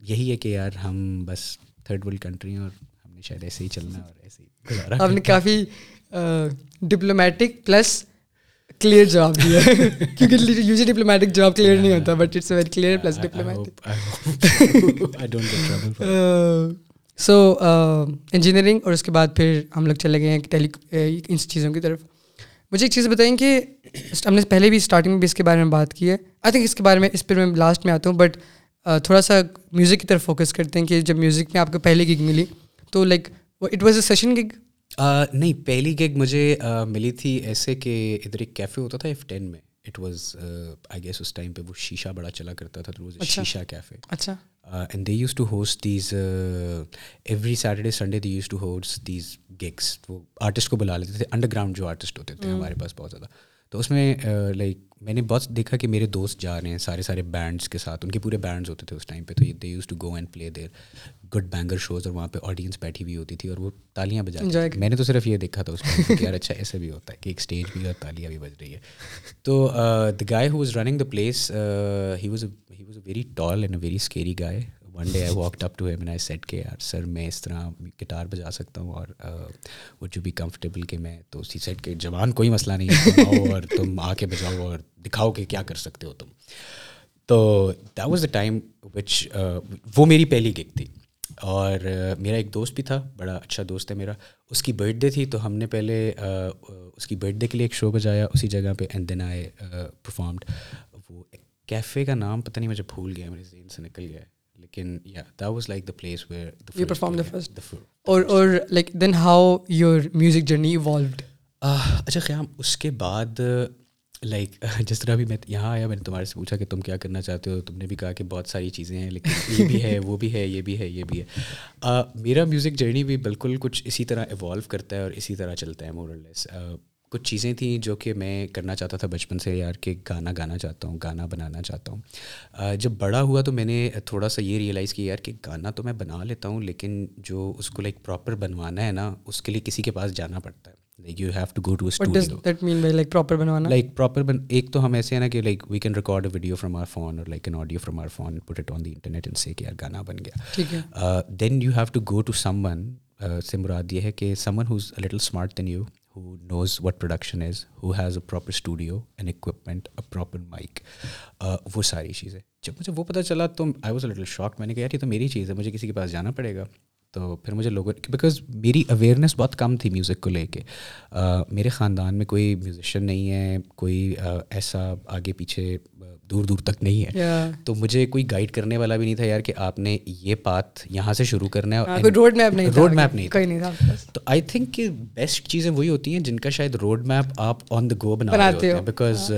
یہی ہے کہ یار ہم بس تھرڈ ورلڈ کنٹری ہیں اور ہم نے شاید ایسے ہی چلنا اور ایسے ہی آپ نے کافی ڈپلومیٹک پلس کلیئر جواب دیا۔ کیونکہ یوزلی ڈپلومیٹک جواب کلیئر نہیں ہوتا but it's very clear plus diplomatic so engineering اور اس کے بعد پھر ہم لوگ چلے گئے ہیں ٹیلی ان چیزوں کی طرف۔ مجھے ایک چیز بتائیں کہ ہم نے پہلے بھی اسٹارٹنگ میں بھی اس کے بارے میں بات کی ہے۔ آئی تھنک اس کے بارے میں اس پہ میں لاسٹ میں آتا ہوں بٹ تھوڑا سا میوزک کی طرف فوکس کرتے ہیں کہ جب میوزک میں آپ کو پہلی گگ ملی تو like it was a session gig نہیں پہلی گگ مجھے ملی تھی ایسے کہ ادھر ایک کیفے ہوتا تھا ایف ٹین میں۔ اٹ واز آئی گیس اس ٹائم پہ وہ شیشہ بڑا چلا کرتا تھا تو شیشہ کیفے اچھا۔ And they used to host these every Saturday Sunday they used to host these gigs وہ آرٹسٹ کو بلا لیتے تھے. انڈر گراؤنڈ جو آرٹسٹ ہوتے تھے ہمارے پاس بہت زیادہ. تو اس میں لائک میں نے بہت دیکھا کہ میرے دوست جا رہے ہیں سارے سارے بینڈس کے ساتھ ان کے پورے بینڈز ہوتے تھے اس ٹائم پہ تو they used to go and play their good banger shows اور وہاں پہ آڈینس بیٹھی ہوئی ہوتی تھی اور وہ تالیاں بجا میں نے تو صرف یہ دیکھا تھا اس ٹائم کہ یار اچھا ایسے بھی ہوتا ہے کہ ایک اسٹیج بھی اور تالیاں بھی بج رہی ہے تو the guy who was running the place he was he was a very tall and a very scary guy one day I walk up to him I said کے یار سر میں اس طرح گٹار بجا سکتا ہوں اور وہ جو بھی کمفرٹیبل کہ میں تو اسی سیٹ کے جوان کوئی مسئلہ نہیں اور تم آ کے بجاؤ اور دکھاؤ کہ کیا کر سکتے ہو تم تو that was the time which وہ میری پہلی گگ تھی اور میرا ایک دوست بھی تھا بڑا اچھا دوست ہے میرا اس کی برتھ ڈے تھی تو ہم نے پہلے اس کی برتھ ڈے کے لیے ایک شو بجایا اسی جگہ پہ اینڈ دین آئے پرفارمڈ وہ کیفے کا نام پتہ نہیں مجھے بھول گیا میرے ذہن سے نکل گیا ہے لیکن یا that was like the place where اور like then how your music journey evolved اچھا خیام اس کے بعد لائک جس طرح بھی میں یہاں آیا میں نے تمہارے سے پوچھا کہ تم کیا کرنا چاہتے ہو تم نے بھی کہا کہ بہت ساری چیزیں ہیں لیکن یہ بھی ہے وہ بھی ہے یہ بھی ہے یہ بھی ہے میرا میوزک جرنی بھی بالکل کچھ اسی طرح ایوالو کرتا ہے اور اسی طرح چلتا ہے مورلیس کچھ چیزیں تھیں جو کہ میں کرنا چاہتا تھا بچپن سے یار کہ گانا گانا چاہتا ہوں گانا بنانا چاہتا ہوں۔ جب بڑا ہوا تو میں نے تھوڑا سا یہ ریئلائز کیا یار کہ گانا تو میں بنا لیتا ہوں لیکن جو اس کو لائک پراپر بنوانا ہے نا اس کے لیے کسی کے پاس جانا پڑتا ہے۔ Like you have to go to like proper بنوانا؟ لائک پراپر بن ایک تو ہم ایسے ہیں نا کہ like we can record a video from our phone اور like an audio from our phone put it on the internet ان سے کہ یار گانا بن گیا۔ ٹھیک ہے۔ Then you have to go to someone سے مراد یہ ہے کہ someone who's little smart then you who knows what production is who has a proper studio and equipment a proper mic وہ ساری چیزیں۔ جب مجھے وہ پتہ چلا تو I was a little shock میں نے کہا، یار، یہ تو میری چیز ہے، مجھے کسی کے پاس جانا پڑے گا۔ تو پھر مجھے لوگوں بیکاز میری اویئرنیس بہت کم تھی میوزک کو لے کے۔ uh, میرے خاندان میں کوئی میوزیشین نہیں ہے، کوئی uh, ایسا آگے پیچھے uh, دور دور تک نہیں ہے۔ تو مجھے کوئی گائڈ کرنے والا بھی نہیں تھا یار کہ آپ نے یہ پاتھ یہاں سے شروع کرنا ہے روڈ میپ نہیں روڈ میپ نہیں تو آئی تھنک کہ بیسٹ چیزیں وہی ہوتی ہیں جن کا شاید روڈ میپ آپ آن دا گو بناتے ہیں۔ بیکاز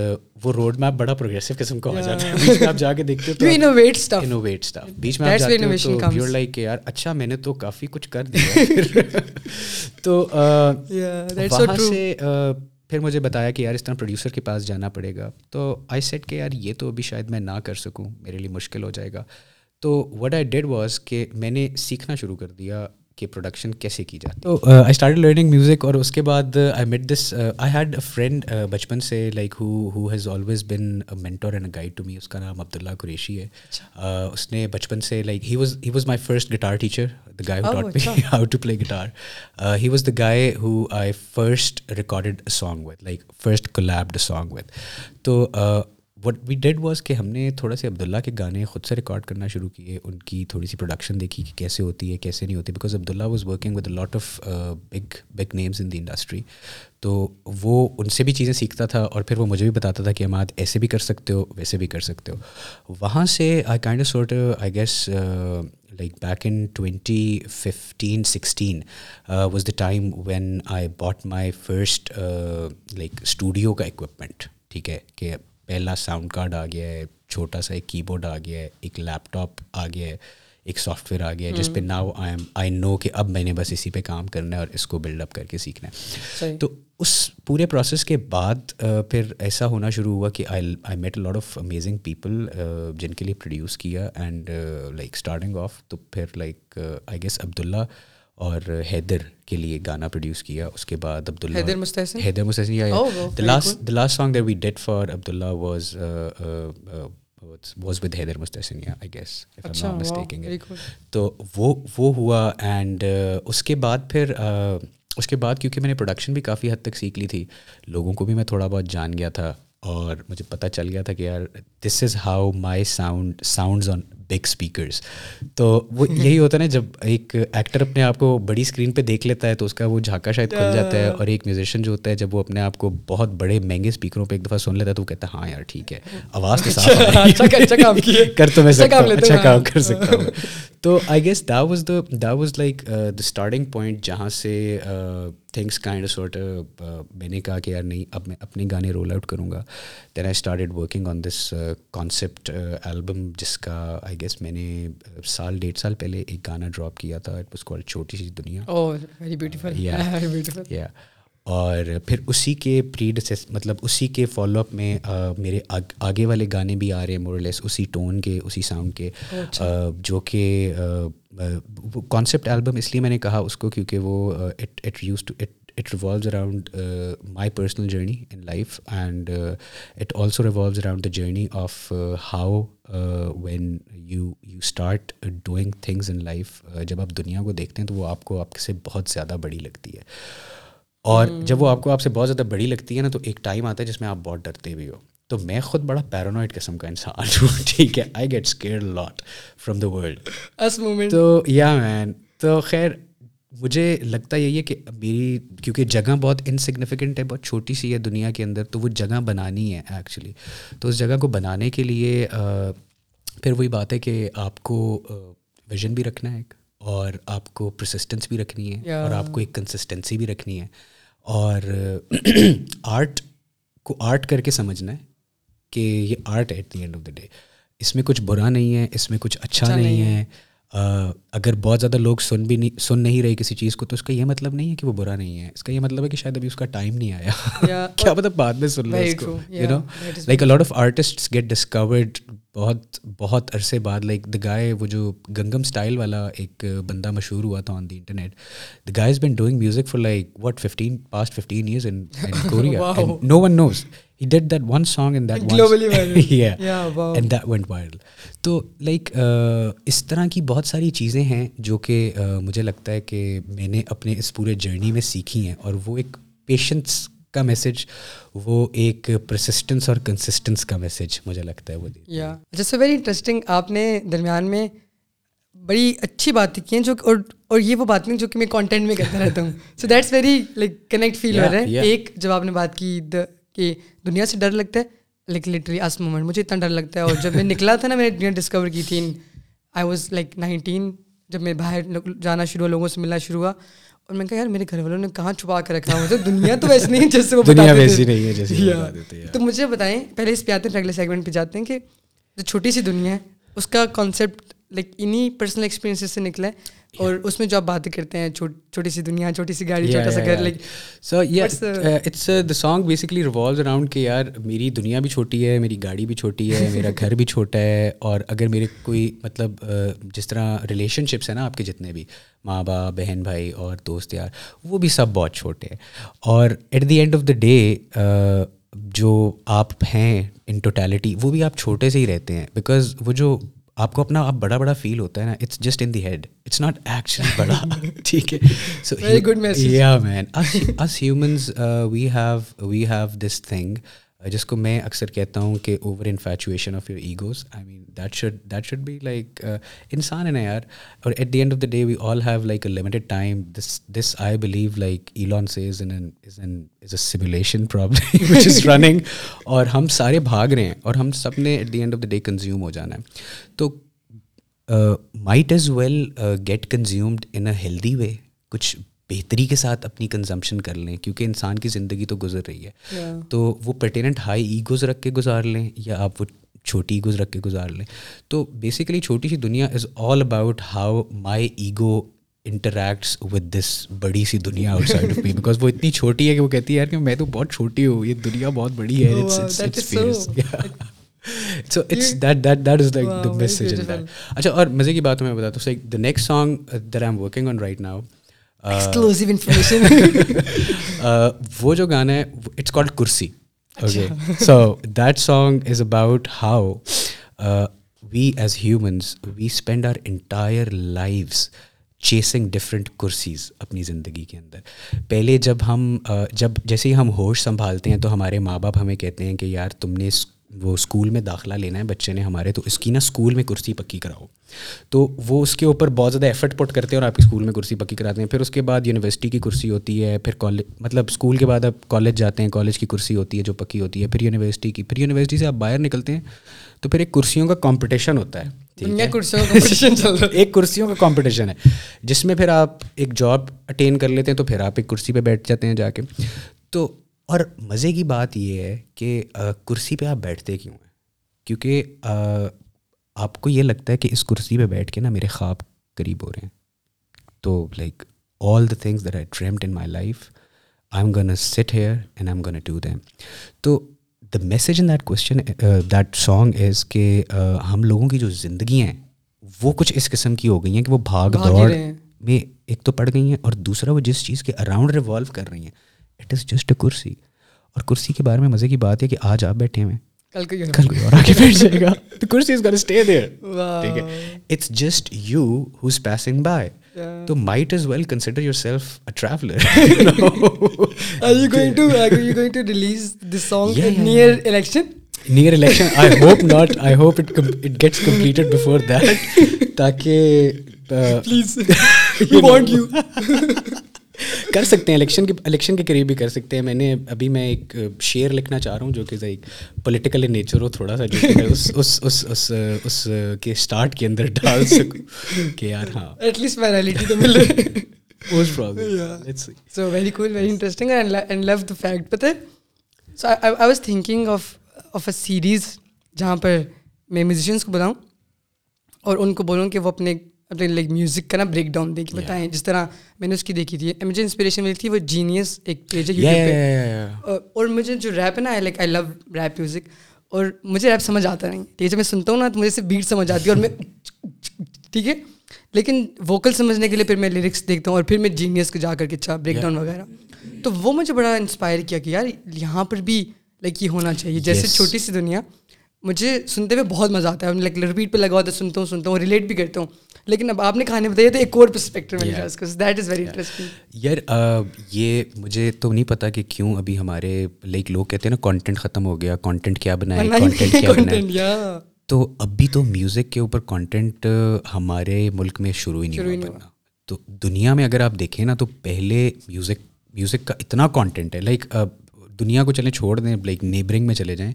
وہ روڈ میپ بڑا پروگریسو قسم کا ہو جاتا ہے۔ بیچ میں آپ جا کے دیکھتے تو انوویٹ بیچ میں آپ جاتے ہو تو یور لائک یار اچھا میں نے تو کافی کچھ کر دیا تو وہاں سے پھر مجھے بتایا کہ یار اس طرح پروڈیوسر کے پاس جانا پڑے گا۔ تو آئی سیٹ کہ یار یہ تو ابھی شاید میں نہ کر سکوں، میرے لیے مشکل ہو جائے گا۔ تو وٹ آئی ڈیڈ واز کہ میں نے سیکھنا شروع کر دیا۔ کہ پروڈکشن کیسے کی جاتی تو آئی اسٹارٹ لرننگ میوزک اور اس کے بعد I met this I had a friend بچپن سے like who who has always been mentor and guide to me اس کا نام عبداللہ قریشی ہے. اس نے بچپن سے like he was he was my first guitar teacher the guy how to play guitar he was the guy who I first recorded song with like first collabed song with تو وٹ وی ڈیڈ واز کہ ہم نے تھوڑا سے عبداللہ کے گانے خود سے ریکارڈ کرنا شروع کیے، ان کی تھوڑی سی پروڈکشن دیکھی کہ کیسے ہوتی ہے، کیسے نہیں ہوتی because Abdullah was working with lot of big big names in the industry تو وہ ان سے بھی چیزیں سیکھتا تھا اور پھر وہ مجھے بھی بتاتا تھا کہ ہم آج ایسے بھی کر سکتے ہو، ویسے بھی کر سکتے ہو۔ وہاں سے I kind of sort I guess like back in twenty fifteen sixteen was the time when I bought my first like studio کا اکوپمنٹ ٹھیک ہے، کہ پہلا ساؤنڈ کارڈ آ گیا ہے چھوٹا سا ایک کی بورڈ آ گیا ہے ایک لیپ ٹاپ آ گیا ہے ایک سافٹ ویئر آ گیا ہے جس پہ now I am I know کہ اب میں نے بس اسی پہ کام کرنا ہے اور اس کو بلڈ اپ کر کے سیکھنا ہے۔ تو اس پورے پروسیس کے بعد پھر ایسا ہونا شروع ہوا کہ I I met lot of amazing people جن کے لیے پروڈیوس کیا اینڈ لائک اسٹارٹنگ آف تو پھر لائک آئی گیس عبداللہ اور حیدر کے لیے گانا پروڈیوس کیا اس کے بعد Abdullah Haider Mustahsan? Last last song that we did for Abdullah was was with Haider Mustahsan I guess تو وہ وہ ہوا اینڈ اس کے بعد پھر اس کے بعد کیونکہ میں نے پروڈکشن بھی کافی حد تک سیکھ لی تھی لوگوں کو بھی میں تھوڑا بہت جان گیا تھا اور مجھے پتہ چل گیا تھا کہ یار this is how my sound sounds on big speakers تو وہ یہی ہوتا ہے نا جب ایک ایکٹر اپنے آپ کو بڑی اسکرین پہ دیکھ لیتا ہے تو اس کا وہ جھاکا شاید کھل جاتا ہے اور ایک میوزیشین جو ہوتا ہے جب وہ اپنے آپ کو بہت بڑے مہنگے اسپیکروں پہ ایک دفعہ سن لیتا ہے تو وہ کہتا ہے ہاں یار ٹھیک ہے آواز تو اچھا کر تو میں سکتا ہوں اچھا کام کر سکتا ہوں۔ تو I guess the was the the was like the starting point جہاں سے تھنگس کائنڈ سارٹ میں نے کہا کہ یار نہیں اب میں اپنے گانے رول آؤٹ کروں گا۔ Then I started working on this concept album جس کا آئی گیس میں نے سال ڈیڑھ سال پہلے ایک گانا ڈراپ کیا تھا اٹ واز کال چھوٹی سی دنیا۔ یا اور پھر اسی کے پریڈ مطلب اسی کے فالو اپ میں میرے آگے والے گانے بھی آ رہے ہیں مورلیس اسی ٹون کے اسی ساؤنڈ کے۔ جو کہ کانسیپٹ البم اس لیے میں نے کہا اس کو کیونکہ وہ it it used to it it revolves around my personal journey in life and it also revolves around the journey of how when you you start doing things in life جب آپ دنیا کو دیکھتے ہیں تو وہ آپ کو آپ سے بہت زیادہ بڑی لگتی ہے اور جب وہ آپ کو آپ سے بہت زیادہ بڑی لگتی ہے نا تو ایک ٹائم آتا ہے جس میں آپ بہت ڈرتے بھی ہو تو میں خود بڑا پیرانوائڈ قسم کا انسان ہوں ٹھیک ہے I get scare lot from the world تو یا مین تو خیر مجھے لگتا یہی ہے کہ میری کیونکہ جگہ بہت انسگنیفیکنٹ ہے بہت چھوٹی سی ہے دنیا کے اندر تو وہ جگہ بنانی ہے ایکچولی تو اس جگہ کو بنانے کے لیے پھر وہی بات ہے کہ آپ کو ویژن بھی رکھنا ہے ایک اور آپ کو پرسسٹنس بھی رکھنی ہے اور آپ کو ایک کنسسٹنسی بھی رکھنی ہے۔ اور آرٹ کو آرٹ کر کے سمجھنا ہے کہ یہ art at the end of the day اس میں کچھ برا نہیں ہے اس میں کچھ اچھا نہیں ہے۔ اگر بہت زیادہ لوگ سن بھی نہیں سن نہیں رہے کسی چیز کو تو اس کا یہ مطلب نہیں ہے کہ وہ برا نہیں ہے۔ اس کا یہ مطلب ہے کہ شاید ابھی اس کا ٹائم نہیں آیا۔ کیا مطلب بعد میں سن لیں اس کو؟ You know like a lot of artist get discovered بہت بہت عرصے بعد لائک دا گائے وہ جو گنگم اسٹائل والا ایک بندہ مشہور ہوا تھا on the internet the guy is been doing music for like what fifteen past fifteen years in Korea no one knows he did that one song in that and that went viral تو لائک اس طرح کی بہت ساری چیزیں ہیں جو کہ مجھے لگتا ہے کہ میں نے اپنے اس پورے جرنی میں سیکھی ہیں اور وہ ایک پیشنس کا میسج وہ ایک پرسسٹنس اور کنسسٹنس کا میسج مجھے لگتا ہے وہ یا جیسے ویری انٹرسٹنگ آپ نے درمیان میں بڑی اچھی باتیں کی ہیں جو اور اور یہ وہ باتیں جو کہ میں کانٹینٹ میں کرتا رہتا ہوں۔ So that's very like connect feel ہو رہا ہے۔ ایک جب آپ نے بات کی کہ دنیا سے ڈر لگتا ہے؟ لائک لٹری آس مومنٹ مجھے اتنا ڈر لگتا ہے۔ اور جب میں نکلا تھا نا میں نے دنیا ڈسکور کی تھی۔ آئی واز لائک نائنٹین جب میں باہر جانا شروع ہوا لوگوں سے ملنا شروع ہوا۔ اور میں کہا یار میرے گھر والوں نے کہاں چھپا کر رکھا مجھے دنیا تو ویسے نہیں جیسے وہ دنیا ویسی نہیں ہے جیسے تو مجھے بتائیں پہلے اس پہ آتے ہیں اگلے سیگمنٹ پہ جاتے ہیں کہ جو چھوٹی سی دنیا ہے اس کا کانسیپٹ لائک انہیں پرسنل ایکسپیرینس سے نکلا ہے۔ اور اس میں جو آپ باتیں کرتے ہیں چھوٹی سی دنیا چھوٹی سی گاڑی چھوٹا سا گھر like so it's the song basically revolves around کہ یار میری دنیا بھی چھوٹی ہے میری گاڑی بھی چھوٹی ہے میرا گھر بھی چھوٹا ہے اور اگر میرے کوئی مطلب جس طرح ریلیشن شپس ہیں نا آپ کے جتنے بھی ماں باپ بہن بھائی اور دوست یار وہ بھی سب بہت چھوٹے ہیں۔ اور at the end of the day جو آپ ہیں ان ٹوٹیلٹی وہ بھی آپ چھوٹے سے ہی رہتے ہیں۔ بیکاز وہ جو آپ کو اپنا اب بڑا بڑا فیل ہوتا ہے نا it's just in the head it's not actually بڑا ٹھیک ہے؟ So good man as humans we have we have this thing جس کو میں اکثر کہتا ہوں کہ over infatuation of your egos I mean that should that should be like انسان ہے نا یار. اور at the end of the day we all have like a limited time this this I believe like Elon says is an is a simulation problem which is running اور ہم سارے بھاگ رہے ہیں اور ہم سب نے at the end of the day consume ہو جانا ہے. تو might as well get consumed in a healthy way کچھ بہتری کے ساتھ اپنی کنزمپشن کر لیں کیونکہ انسان کی زندگی تو گزر رہی ہے۔ تو وہ پرٹیننٹ ہائی ایگوز رکھ کے گزار لیں یا آپ وہ چھوٹی ایگوز رکھ کے گزار لیں۔ تو بیسیکلی چھوٹی سی دنیا is all about how my ego interacts with this بڑی سی دنیا outside of me because وہ اتنی چھوٹی ہے کہ وہ کہتی ہے یار کہ میں تو بہت چھوٹی ہوں یہ دنیا بہت بڑی ہے so it's that that that is like the message اچھا اور مزے کی بات میں بتاتا ہوں the next song that I am working on right now وہ جو گانا ہے it's called Kursi okay so that song is about how we as humans we spend our entire lives chasing different کرسیز اپنی زندگی کے اندر پہلے جب ہم جب جیسے ہی ہم ہوش سنبھالتے ہیں تو ہمارے ماں باپ ہمیں کہتے ہیں کہ یار تم نے وہ اسکول میں داخلہ لینا ہے بچے نے ہمارے تو اس کی نا اسکول میں کرسی پکی کراؤ۔ تو وہ اس کے اوپر بہت زیادہ ایفرٹ پٹ کرتے ہیں اور آپ کی اسکول میں کرسی پکی کراتے ہیں۔ پھر اس کے بعد یونیورسٹی کی کرسی ہوتی ہے پھر کالج مطلب اسکول کے بعد آپ کالج جاتے ہیں کالج کی کرسی ہوتی ہے جو پکی ہوتی ہے۔ پھر یونیورسٹی کی پھر یونیورسٹی سے آپ باہر نکلتے ہیں تو پھر ایک کرسیوں کا کمپٹیشن ہوتا ہے۔ ایک کرسیوں کا کمپٹیشن ہے جس میں پھر آپ ایک جاب اٹین کر لیتے ہیں تو پھر آپ ایک کرسی پہ بیٹھ جاتے ہیں جا کے۔ تو اور مزے کی بات یہ ہے کہ کرسی پہ آپ بیٹھتے کیوں ہیں؟ کیونکہ آپ کو یہ لگتا ہے کہ اس کرسی پہ بیٹھ کے نا میرے خواب قریب ہو رہے ہیں۔ تو like all the things that I dreamed in my life I am gonna sit here and I am gonna do them تو the message in that question that song is کہ ہم لوگوں کی جو زندگیاں ہیں وہ کچھ اس قسم کی ہو گئی ہیں کہ وہ بھاگ دوڑ میں ایک تو پڑ گئی ہیں اور دوسرا وہ جس چیز کے اراؤنڈ ریوالو کر رہی ہیں۔ اٹ از جسٹ اے کرسی اور کرسی کے بارے میں مزے کی بات ہے کہ آج آپ بیٹھے ہوئے کل کل اور آگے بیٹھ جائے گا۔ تو کرسی از اسٹے دیئر ٹھیک ہے۔ It's just you who is by تو might as well consider yourself a traveller near election? I hope not. I hope it com- it gets completed before that. تاکہ uh, please we want you کر سکتے ہیں الیکشن کے الیکشن کے قریب بھی کر سکتے ہیں۔ میں نے ابھی میں ایک شعر لکھنا چاہ رہا ہوں جو کہ ایک پولیٹیکل ان نیچر ہو تھوڑا سا جو اس اس اس اس اس کے اسٹارٹ کے اندر ڈال سکوں۔ کہ یار ہاں۔ ایٹ لیسٹ پرسنالٹی تو مل most problem so very cool very interesting and love the fact پتہ so I was thinking of of a series جہاں پر میں میوزیشینس کو بتاؤں اور ان کو بولوں کہ وہ اپنے اپنے لائک میوزک کا نا بریک ڈاؤن دے کے بتائیں جس طرح میں نے اس کی دیکھی تھی مجھے انسپریشن ملی تھی وہ جینیس ایک پیج ہے یوٹیوب پہ اور مجھے جو ریپ ہے نا like I love rap music اور مجھے ریپ سمجھ آتا نہیں ٹھیک ہے جب میں سنتا ہوں نا تو مجھے سے بیٹ سمجھ آتی ہے اور میں ٹھیک ہے لیکن ووکل سمجھنے کے لیے پھر میں لیرکس دیکھتا ہوں اور پھر میں جینیس کو جا کر کے اچھا بریک ڈاؤن وغیرہ تو وہ مجھے بڑا انسپائر کیا کہ یار یہاں پر بھی لائک یہ ہونا چاہیے جیسے چھوٹی سی دنیا مجھے سنتے ہوئے بہت مزہ آتا ہے۔ لائک ریپیٹ پہ لگا ہوتا ہے سنتا ہوں سنتا ہوں ریلیٹ بھی کرتا ہوں۔ لیکن اب آپ نے کھانے بتایا تو ایک اور perspective that is very interesting یار یہ مجھے تو نہیں پتا کہ کیوں ابھی ہمارے لائک لوگ کہتے ہیں نا کانٹینٹ ختم ہو گیا کانٹینٹ کیا بنائے کانٹینٹ کیا بنائے تو اب بھی تو میوزک کے اوپر کانٹینٹ ہمارے ملک میں شروع ہی نہیں ہوا تو دنیا میں اگر آپ دیکھیں نا تو پہلے میوزک میوزک کا اتنا کانٹینٹ ہے۔ لائک دنیا کو چلیں چھوڑ دیں لائک نیبرنگ میں چلے جائیں۔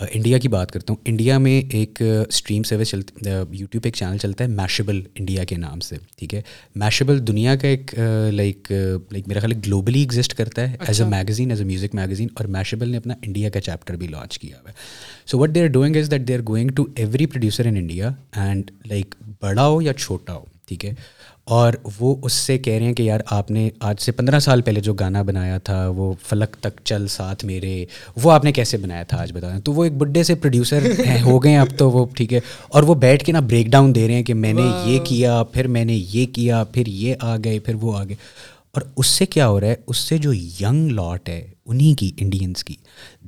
انڈیا کی بات کرتا ہوں انڈیا میں ایک اسٹریم سروس چلتی یوٹیوب پہ ایک چینل چلتا ہے میشبل انڈیا کے نام سے ٹھیک ہے؟ میشبل دنیا کا ایک لائک لائک میرا خیال گلوبلی ایگزسٹ کرتا ہے as a magazine as a music magazine اور میشبل نے اپنا انڈیا کا چیپٹر بھی لانچ کیا ہوا ہے۔ So what they are doing is that they are going to every producer in India and like بڑا ہو یا چھوٹا ہو ٹھیک ہے؟ اور وہ اس سے کہہ رہے ہیں کہ یار آپ نے آج سے پندرہ سال پہلے جو گانا بنایا تھا وہ فلک تک چل ساتھ میرے وہ آپ نے کیسے بنایا تھا آج بتا دیں تو وہ ایک بڈھے سے پروڈیوسر ہو گئے ہیں اب تو وہ ٹھیک ہے۔ اور وہ بیٹھ کے نا بریک ڈاؤن دے رہے ہیں کہ میں نے یہ کیا پھر میں نے یہ کیا پھر یہ آ گئے پھر وہ آ گئے۔ اور اس سے کیا ہو رہا ہے؟ اس سے جو ینگ لاٹ ہے انہیں کی انڈینس کی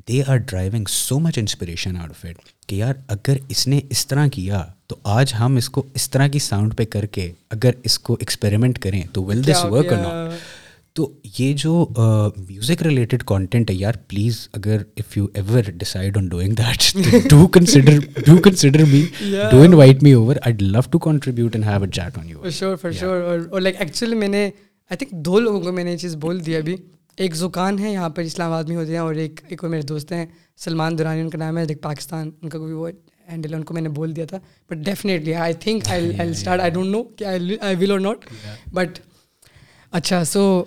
they are driving so much inspiration out of it کہ یار اگر اس نے اس طرح کیا تو آج ہم اس کو اس طرح کی ساؤنڈ پہ کر کے اگر اس کو ایکسپیریمنٹ کریں تو ول دس ورک ناٹ تو یہ جو میوزک ریلیٹڈ کانٹینٹ ہے یار پلیز اگر if you ever decide on doing that do consider do consider me do invite me over I love to contribute and have a chat on you sure for sure اور لائک ایکچولی میں نے آئی تھنک دو لوگوں کو میں نے یہ چیز بول دی ابھی ایک زکان ہے یہاں پر اسلام آباد میں ہوتے ہیں اور ایک ایک اور میرے دوست ہیں سلمان دورانی ان کا نام ہے لائک پاکستان ان کا کوئی وہ ہینڈل ہے ان کو میں نے بول دیا تھا۔ But definitely I think I I start I don't know کہ I will or not but اچھا سو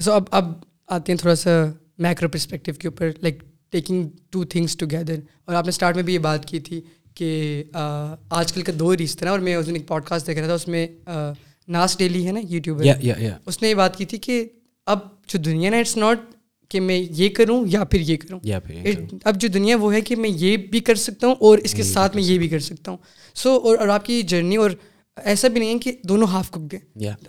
سو اب اب آتے ہیں تھوڑا سا میکرو پرسپیکٹیو کے اوپر like taking two things together اور آپ نے اسٹارٹ میں بھی یہ بات کی تھی کہ آج کل کا دور اس طرح اور میں اس دن ایک پوڈ کاسٹ دیکھ رہا تھا اس میں ناس ڈیلی ہے نا یوٹیوبر۔ اس نے یہ بات کی تھی کہ اب جو دنیا نا اٹس ناٹ کہ میں یہ کروں یا پھر یہ کروں. اب جو دنیا وہ ہے کہ میں یہ بھی کر سکتا ہوں اور اس کے ساتھ میں یہ بھی کر سکتا ہوں. سو اور آپ کی جرنی اور ایسا بھی نہیں ہے کہ دونوں ہاف کک ہیں.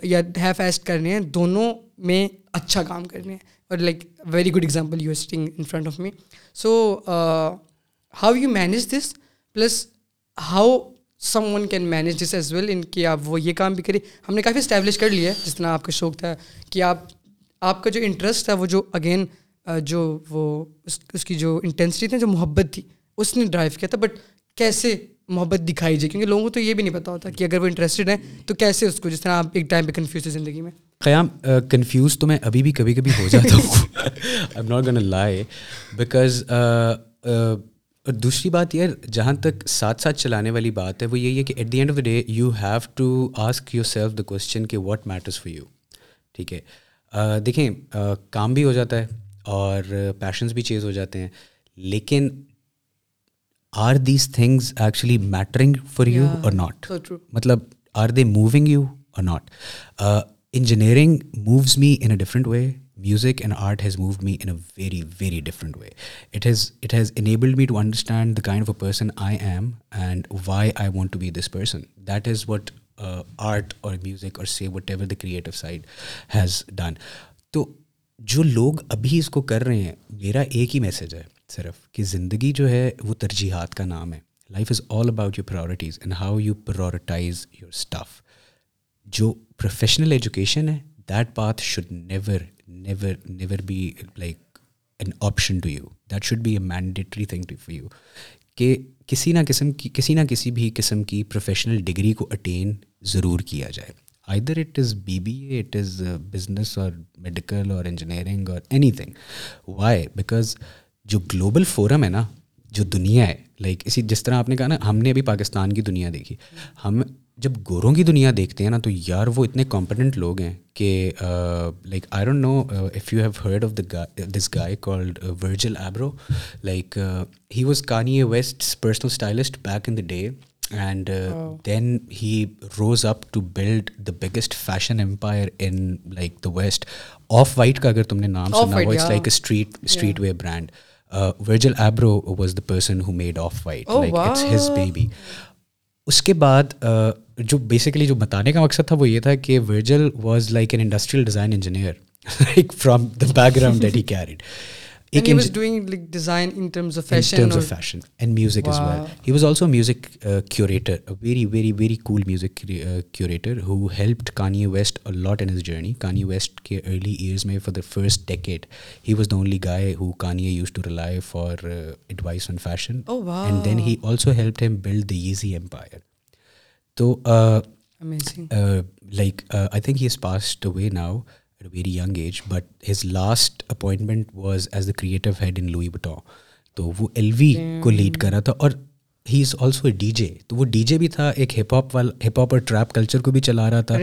یا ہیف ایسٹ کرنے ہیں. دونوں میں اچھا کام کرنے ہیں. اور like very good example you sitting in front of me so how you manage this plus how someone can manage this as well in کہ آپ وہ یہ کام بھی کریں. ہم نے کافی اسٹیبلش کر لیا ہے طرح آپ کا شوق تھا کہ آپ آپ کا جو انٹرسٹ تھا وہ جو اگین جو وہ اس اس کی جو انٹینسٹی تھی، جو محبت تھی، اس نے ڈرائیو کیا تھا بٹ کیسے محبت دکھائی جائے؟ کیونکہ لوگوں کو تو یہ بھی نہیں پتا ہوتا کہ اگر وہ انٹرسٹیڈ ہیں تو کیسے اس کو، جس طرح آپ ایک ٹائم پہ کنفیوز ہے زندگی میں؟ قیام کنفیوز تو میں ابھی بھی کبھی کبھی ہو جاتا ہوں۔ آئی ناٹ گن لائے بیکاز اور دوسری بات یار جہاں تک ساتھ ساتھ چلانے والی بات ہے، وہ یہی ہے کہ at the end of the day you have to ask yourself the question کہ واٹ میٹرس فار یو ٹھیک ہے؟ دیکھیں کام بھی ہو جاتا ہے اور پیشنس بھی چیز ہو جاتے ہیں لیکن are these things actually mattering for you or not مطلب are they moving you or not engineering moves me in a different way music and art has moved me in a very very different way it has it has enabled me to understand the kind of a person I am and why I want to be this person that is what art اور میوزک اور سی whatever the creative side has done تو جو لوگ ابھی اس کو کر رہے ہیں، میرا ایک ہی میسیج ہے صرف کہ زندگی جو ہے، وہ ترجیحات کا نام ہے۔ Life is all about your priorities and how you prioritize your stuff جو پروفیشنل ایجوکیشن ہے that path should never never never be like an option to you that should be a mandatory thing to for you کہ کسی نہ قسم کی کسی نہ کسی بھی قسم کی پروفیشنل ڈگری کو اٹین ضرور کیا جائے۔ Either it is B B A it is business اور میڈیکل اور انجینئرنگ اور اینی تھنگ وائی بیکاز جو گلوبل فورم ہے نا جو دنیا ہے لائک اسی جس طرح آپ نے کہا نا ہم نے ابھی پاکستان کی دنیا دیکھی۔ ہم جب گوروں کی دنیا دیکھتے ہیں نا تو یار وہ اتنے کمپٹنٹ لوگ ہیں کہ like I don't know if you have heard of the this guy called Virgil Abloh like he was Kanye a West personal stylist back in the day and then he rose up to build the biggest fashion empire in like the west off white کا اگر تم نے نام سنا ہوا it's like a street streetwear brand Virgil Abloh was the person who made off white like it's his baby اس کے بعد جو بیسکلی جو بتانے کا مقصد تھا وہ یہ تھا کہ Virgil was like an industrial design engineer like from the background that he carried and music as well he was also music curator very very very cool music curator who helped Kanye West lot in his journey Kanye West کے ارلی ایئرز میں for the first decade he was the only guy who Kanye used to rely for advice on fashion and then he also help him build the Yeezy empire تو like I think he is passed way now at a very young age but his last appointment was as the creative head in Louis بٹا تو وہ ایل وی کو لیڈ کر رہا تھا اور he is also a D J تو وہ ڈی جے بھی تھا ایک ہپ ہاپ والا ہپ ہاپ اور ٹریپ کلچر کو بھی چلا رہا تھا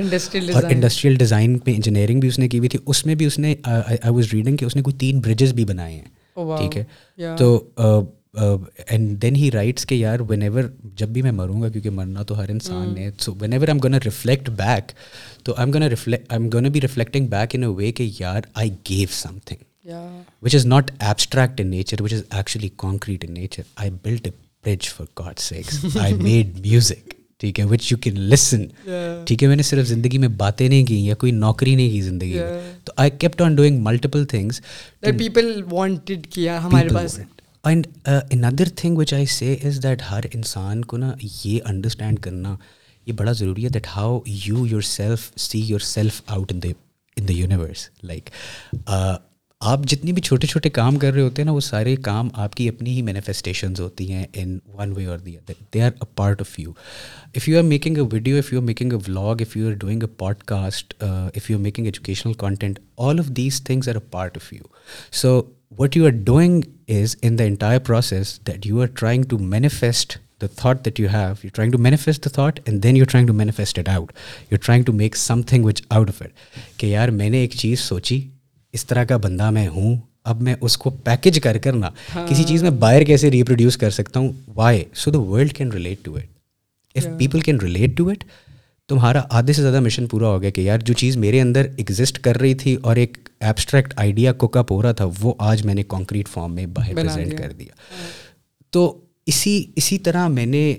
اور انڈسٹریل ڈیزائن میں انجینئرنگ بھی اس نے کی ہوئی تھی۔ اس میں بھی اس نے آئی واز ریڈنگ کہ اس نے کوئی تین برجز بھی بنائے ہیں۔ ٹھیک ہے۔ تو اینڈ دین ہی رائٹس کہ یار وین ایور جب بھی میں مروں گا کیونکہ مرنا تو ہر انسان نے so whenever I'm gonna reflect back تو I am reflect I am gonna be reflecting back in a way کہ یار I give something which is not abstract in nature which is actually concrete in nature I built a bridge for God's sake I made music ٹھیک ہے وچ یو کین لسن ٹھیک ہے میں نے صرف زندگی میں باتیں نہیں کی یا کوئی نوکری نہیں کی زندگی میں تو I kept on doing multiple things people wanted کیا ہمارے پاس and another thing which I say is that ہر انسان کو نا یہ انڈرسٹینڈ کرنا یہ بڑا ضروری ہے that how you yourself see yourself out in the in the universe like آپ جتنی بھی چھوٹے چھوٹے کام کر رہے ہوتے ہیں نا وہ سارے کام آپ کی اپنی ہی مینیفیسٹیشنز ہوتی ہیں in one way or the other they are a part of you if you are making a video if you are making a vlog if you are doing a podcast if you are making educational content all of these things are a part of you so what you are doing is in the entire process that you are trying to manifest the thought that you have you trying to manifest the thought and then you trying to manifest it out you trying to make something which out of it کہ یار میں نے ایک چیز سوچی اس طرح کا بندہ میں ہوں اب میں اس کو پیکج کر کر نا کسی چیز میں باہر کیسے ریپروڈیوس کر سکتا ہوں why so the world can relate to it if people can relate to it تمہارا آدھے سے زیادہ مشن پورا ہو گیا کہ یار جو چیز میرے اندر ایگزسٹ کر رہی تھی اور ایک ایبسٹریکٹ آئیڈیا کوک اپ ہو رہا تھا وہ آج میں نے کانکریٹ فارم میں باہر پریزنٹ کر دیا۔ تو اسی اسی طرح میں نے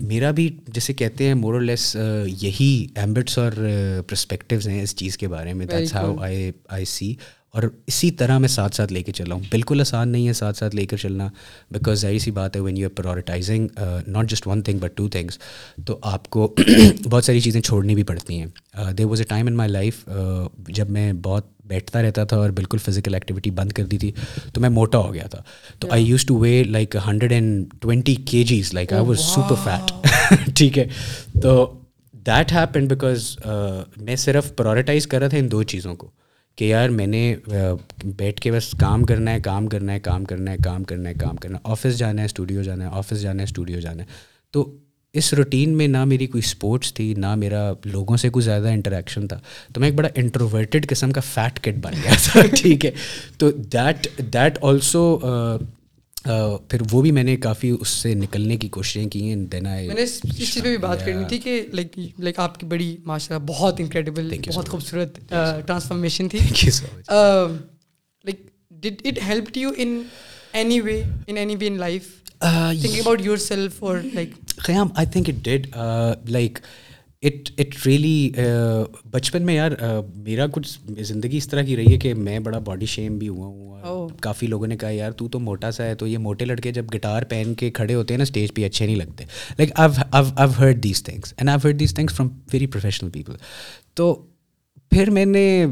میرا بھی جیسے کہتے ہیں مور لیس یہی ایمبٹس اور پرسپیکٹیوز ہیں اس چیز کے بارے میں۔ That's how I I see اور اسی طرح میں ساتھ ساتھ لے کے چلا ہوں۔ بالکل آسان نہیں ہے ساتھ ساتھ لے کر چلنا بیکاز ظاہر سی بات ہے when you prioritizing not just one thing but two things تو آپ کو بہت ساری چیزیں چھوڑنی بھی پڑتی ہیں۔ There was a time in my life جب میں بہت بیٹھتا رہتا تھا اور بالکل فزیکل ایکٹیویٹی بند کر دی تھی تو میں موٹا ہو گیا تھا۔ تو I use to weigh like hundred and twenty kgs like I was super fat ٹھیک ہے۔ تو دیٹ ہیپن بیکاز میں صرف پرائورٹائز کر رہا تھا ان دو چیزوں کو۔ کہ یار میں نے بیٹھ کے بس کام کرنا ہے، کام کرنا ہے، کام کرنا ہے، کام کرنا ہے، کام کرنا ہے، آفس جانا ہے، اسٹوڈیو جانا ہے، آفس جانا ہے، اسٹوڈیو جانا ہے۔ تو اس روٹین میں نہ میری کوئی اسپورٹس تھی، نہ میرا لوگوں سے کوئی زیادہ انٹریکشن تھا۔ تو میں ایک بڑا انٹروورٹیڈ قسم کا فیٹ کٹ بن گیا تھا، ٹھیک ہے۔ تو دیٹ دیٹ آلسو پھر وہ بھی میں نے کافی اس سے نکلنے کی کوششیں کی ہیں دین آئی میں نے اس چیز پہ بھی بات کرنی تھی کہ لائک لائک آپ کی بڑی ماشاء اللہ بہت انکریڈیبل بہت خوبصورت ٹرانسفارمیشن تھی۔ Like did it help you in any way in any way in life thinking about your self اور لائک قیام I think it did like it it really بچپن میں یار میرا کچھ زندگی اس طرح کی رہی ہے کہ میں بڑا باڈی شیم بھی ہوا ہوں کافی لوگوں نے کہا یار تو تو موٹا سا ہے تو یہ موٹے لڑکے جب گٹار پہن کے کھڑے ہوتے ہیں نا اسٹیج پہ اچھے نہیں لگتے. Like I heard these things and I heard these things from very professional people تو پھر میں نے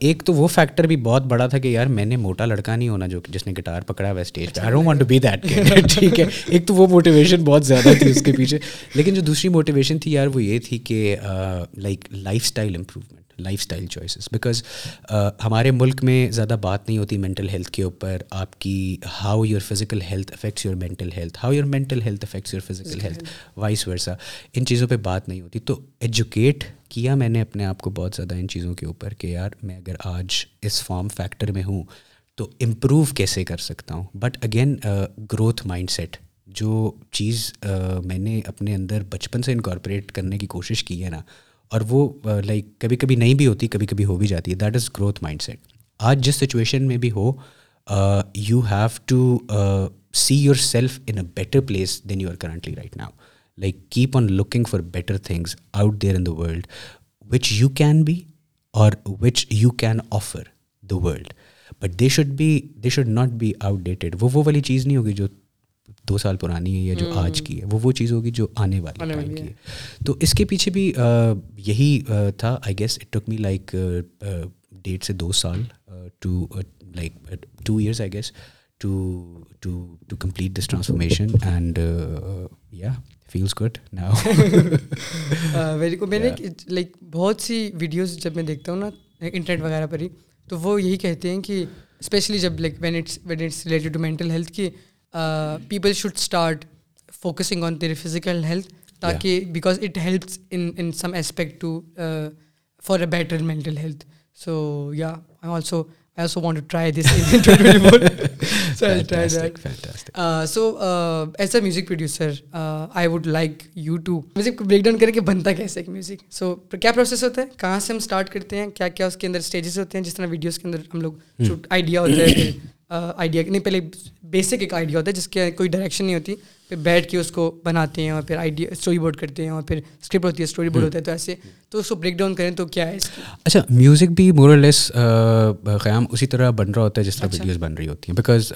ایک تو وہ فیکٹر بھی بہت بڑا تھا کہ یار میں نے موٹا لڑکا نہیں ہونا جو جس نے گٹار پکڑا ہوا اسٹیج پہ۔ I don't want to be that ٹھیک ہے۔ ایک تو وہ موٹیویشن بہت زیادہ تھی اس کے پیچھے۔ لیکن جو دوسری موٹیویشن تھی یار وہ یہ تھی کہ like lifestyle improvement lifestyle choices because ہمارے ملک میں زیادہ بات نہیں ہوتی مینٹل ہیلتھ کے اوپر، آپ کی how your physical health affects your mental health how your mental health affects your physical health vice versa ان چیزوں پہ بات نہیں ہوتی. تو ایجوکیٹ کیا میں نے اپنے آپ کو بہت زیادہ ان چیزوں کے اوپر کہ یار میں اگر آج اس فارم فیکٹر میں ہوں تو امپروو کیسے کر سکتا ہوں؟ But again growth mindset جو چیز uh, میں نے اپنے اندر بچپن سے انکارپوریٹ کرنے کی کوشش کی ہے نا اور وہ لائک کبھی کبھی نہیں بھی ہوتی کبھی کبھی ہو بھی جاتی ہے. That is growth mindset آج جس سچویشن میں بھی ہو you have to see yourself in a better place than you are currently right now like keep on looking for better things out there in the world which you can be or which you can offer the world but they should be they should not be outdated وہ وہ والی چیز نہیں ہوگی جو دو سال پرانی ہے یا جو آج کی ہے وہ وہ چیز ہوگی جو آنے والی ٹائم کی ہے۔ تو اس کے پیچھے بھی یہی تھا I guess it took me like ڈیڑھ سے دو سال to like two years I guess to to to complete this transformation and یا فیلس گڈ ناؤ ویری کو میں نے لائک بہت سی ویڈیوز جب میں دیکھتا ہوں نا انٹرنیٹ وغیرہ پر ہی تو وہ یہی کہتے ہیں کہ اسپیشلی جب like when it's when it's related to mental health کی people should start focusing on their physical health تاکہ because it helps in in some aspect to for a better mental health so yeah I also I also want to try this so as a music producer I would like you to music کو بریک ڈاؤن کریں کہ بنتا کیسے ایک میوزک سو کیا پروسیس ہوتا ہے کہاں سے ہم اسٹارٹ کرتے ہیں کیا کیا اس کے اندر اسٹیجز ہوتے ہیں جس طرح ویڈیوز کے اندر ہم لوگ آئیڈیا ہوتا ہے آئیڈیا نہیں پہلے بیسک ایک آئیڈیا ہوتا ہے جس کے کوئی ڈائریکشن نہیں ہوتی۔ پھر بیٹھ کے اس کو بناتے ہیں اور پھر آئیڈیا اسٹوری بورڈ کرتے ہیں اور پھر اسکرپٹ ہوتی ہے اسٹوری بورڈ ہوتا ہے۔ تو ایسے تو اس کو بریک ڈاؤن کریں تو کیا ہے اس کی؟ اچھا میوزک بھی مور لیس قیام اسی طرح بن رہا ہوتا ہے جس طرح ویڈیوز بن رہی ہوتی ہیں۔ بیکاز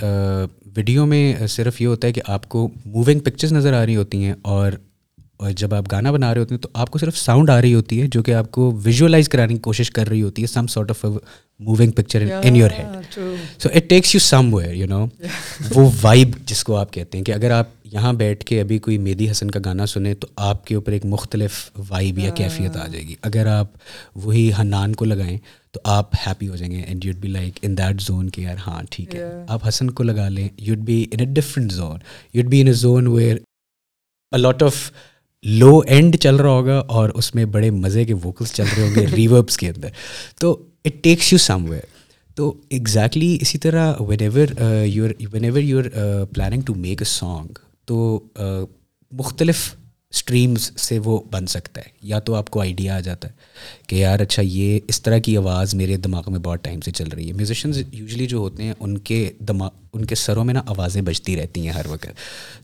ویڈیو میں صرف یہ ہوتا ہے کہ آپ کو موونگ پکچرز نظر آ رہی ہوتی ہیں اور جب آپ گانا بنا رہے ہوتے ہیں تو آپ کو صرف ساؤنڈ آ رہی ہوتی ہے جو کہ آپ کو ویژولاز کرانے کی کوشش کر رہی ہوتی ہے some sort of moving picture in your head so it takes you somewhere you know وہ وائب جس کو آپ کہتے ہیں کہ اگر آپ یہاں بیٹھ کے ابھی کوئی میدی حسن کا گانا سنیں تو آپ کے اوپر ایک مختلف وائب یا کیفیت آ جائے گی۔ اگر آپ وہی حنان کو لگائیں تو آپ ہیپی ہو جائیں گے and you'd be like in that zone کہ یار ہاں ٹھیک ہے۔ آپ حسن کو لگا لیں you'd be in a different zone you'd be in a zone where lot of love and چل رہا ہوگا اور اس میں بڑے مزے کے ووکلس چل رہے ہوں گے ریوربس کے اندر۔ تو it takes you somewhere تو ایگزیکٹلی اسی طرح whenever your whenever you are planning to make a song تو مختلف اسٹریمز سے وہ بن سکتا ہے۔ یا تو آپ کو آئیڈیا آ جاتا ہے کہ یار اچھا یہ اس طرح کی آواز میرے دماغ میں بہت ٹائم سے چل رہی ہے۔ میوزیشنز یوزلی جو ہوتے ہیں ان کے دماغ، ان کے سروں میں نا آوازیں بجتی رہتی ہیں ہر وقت۔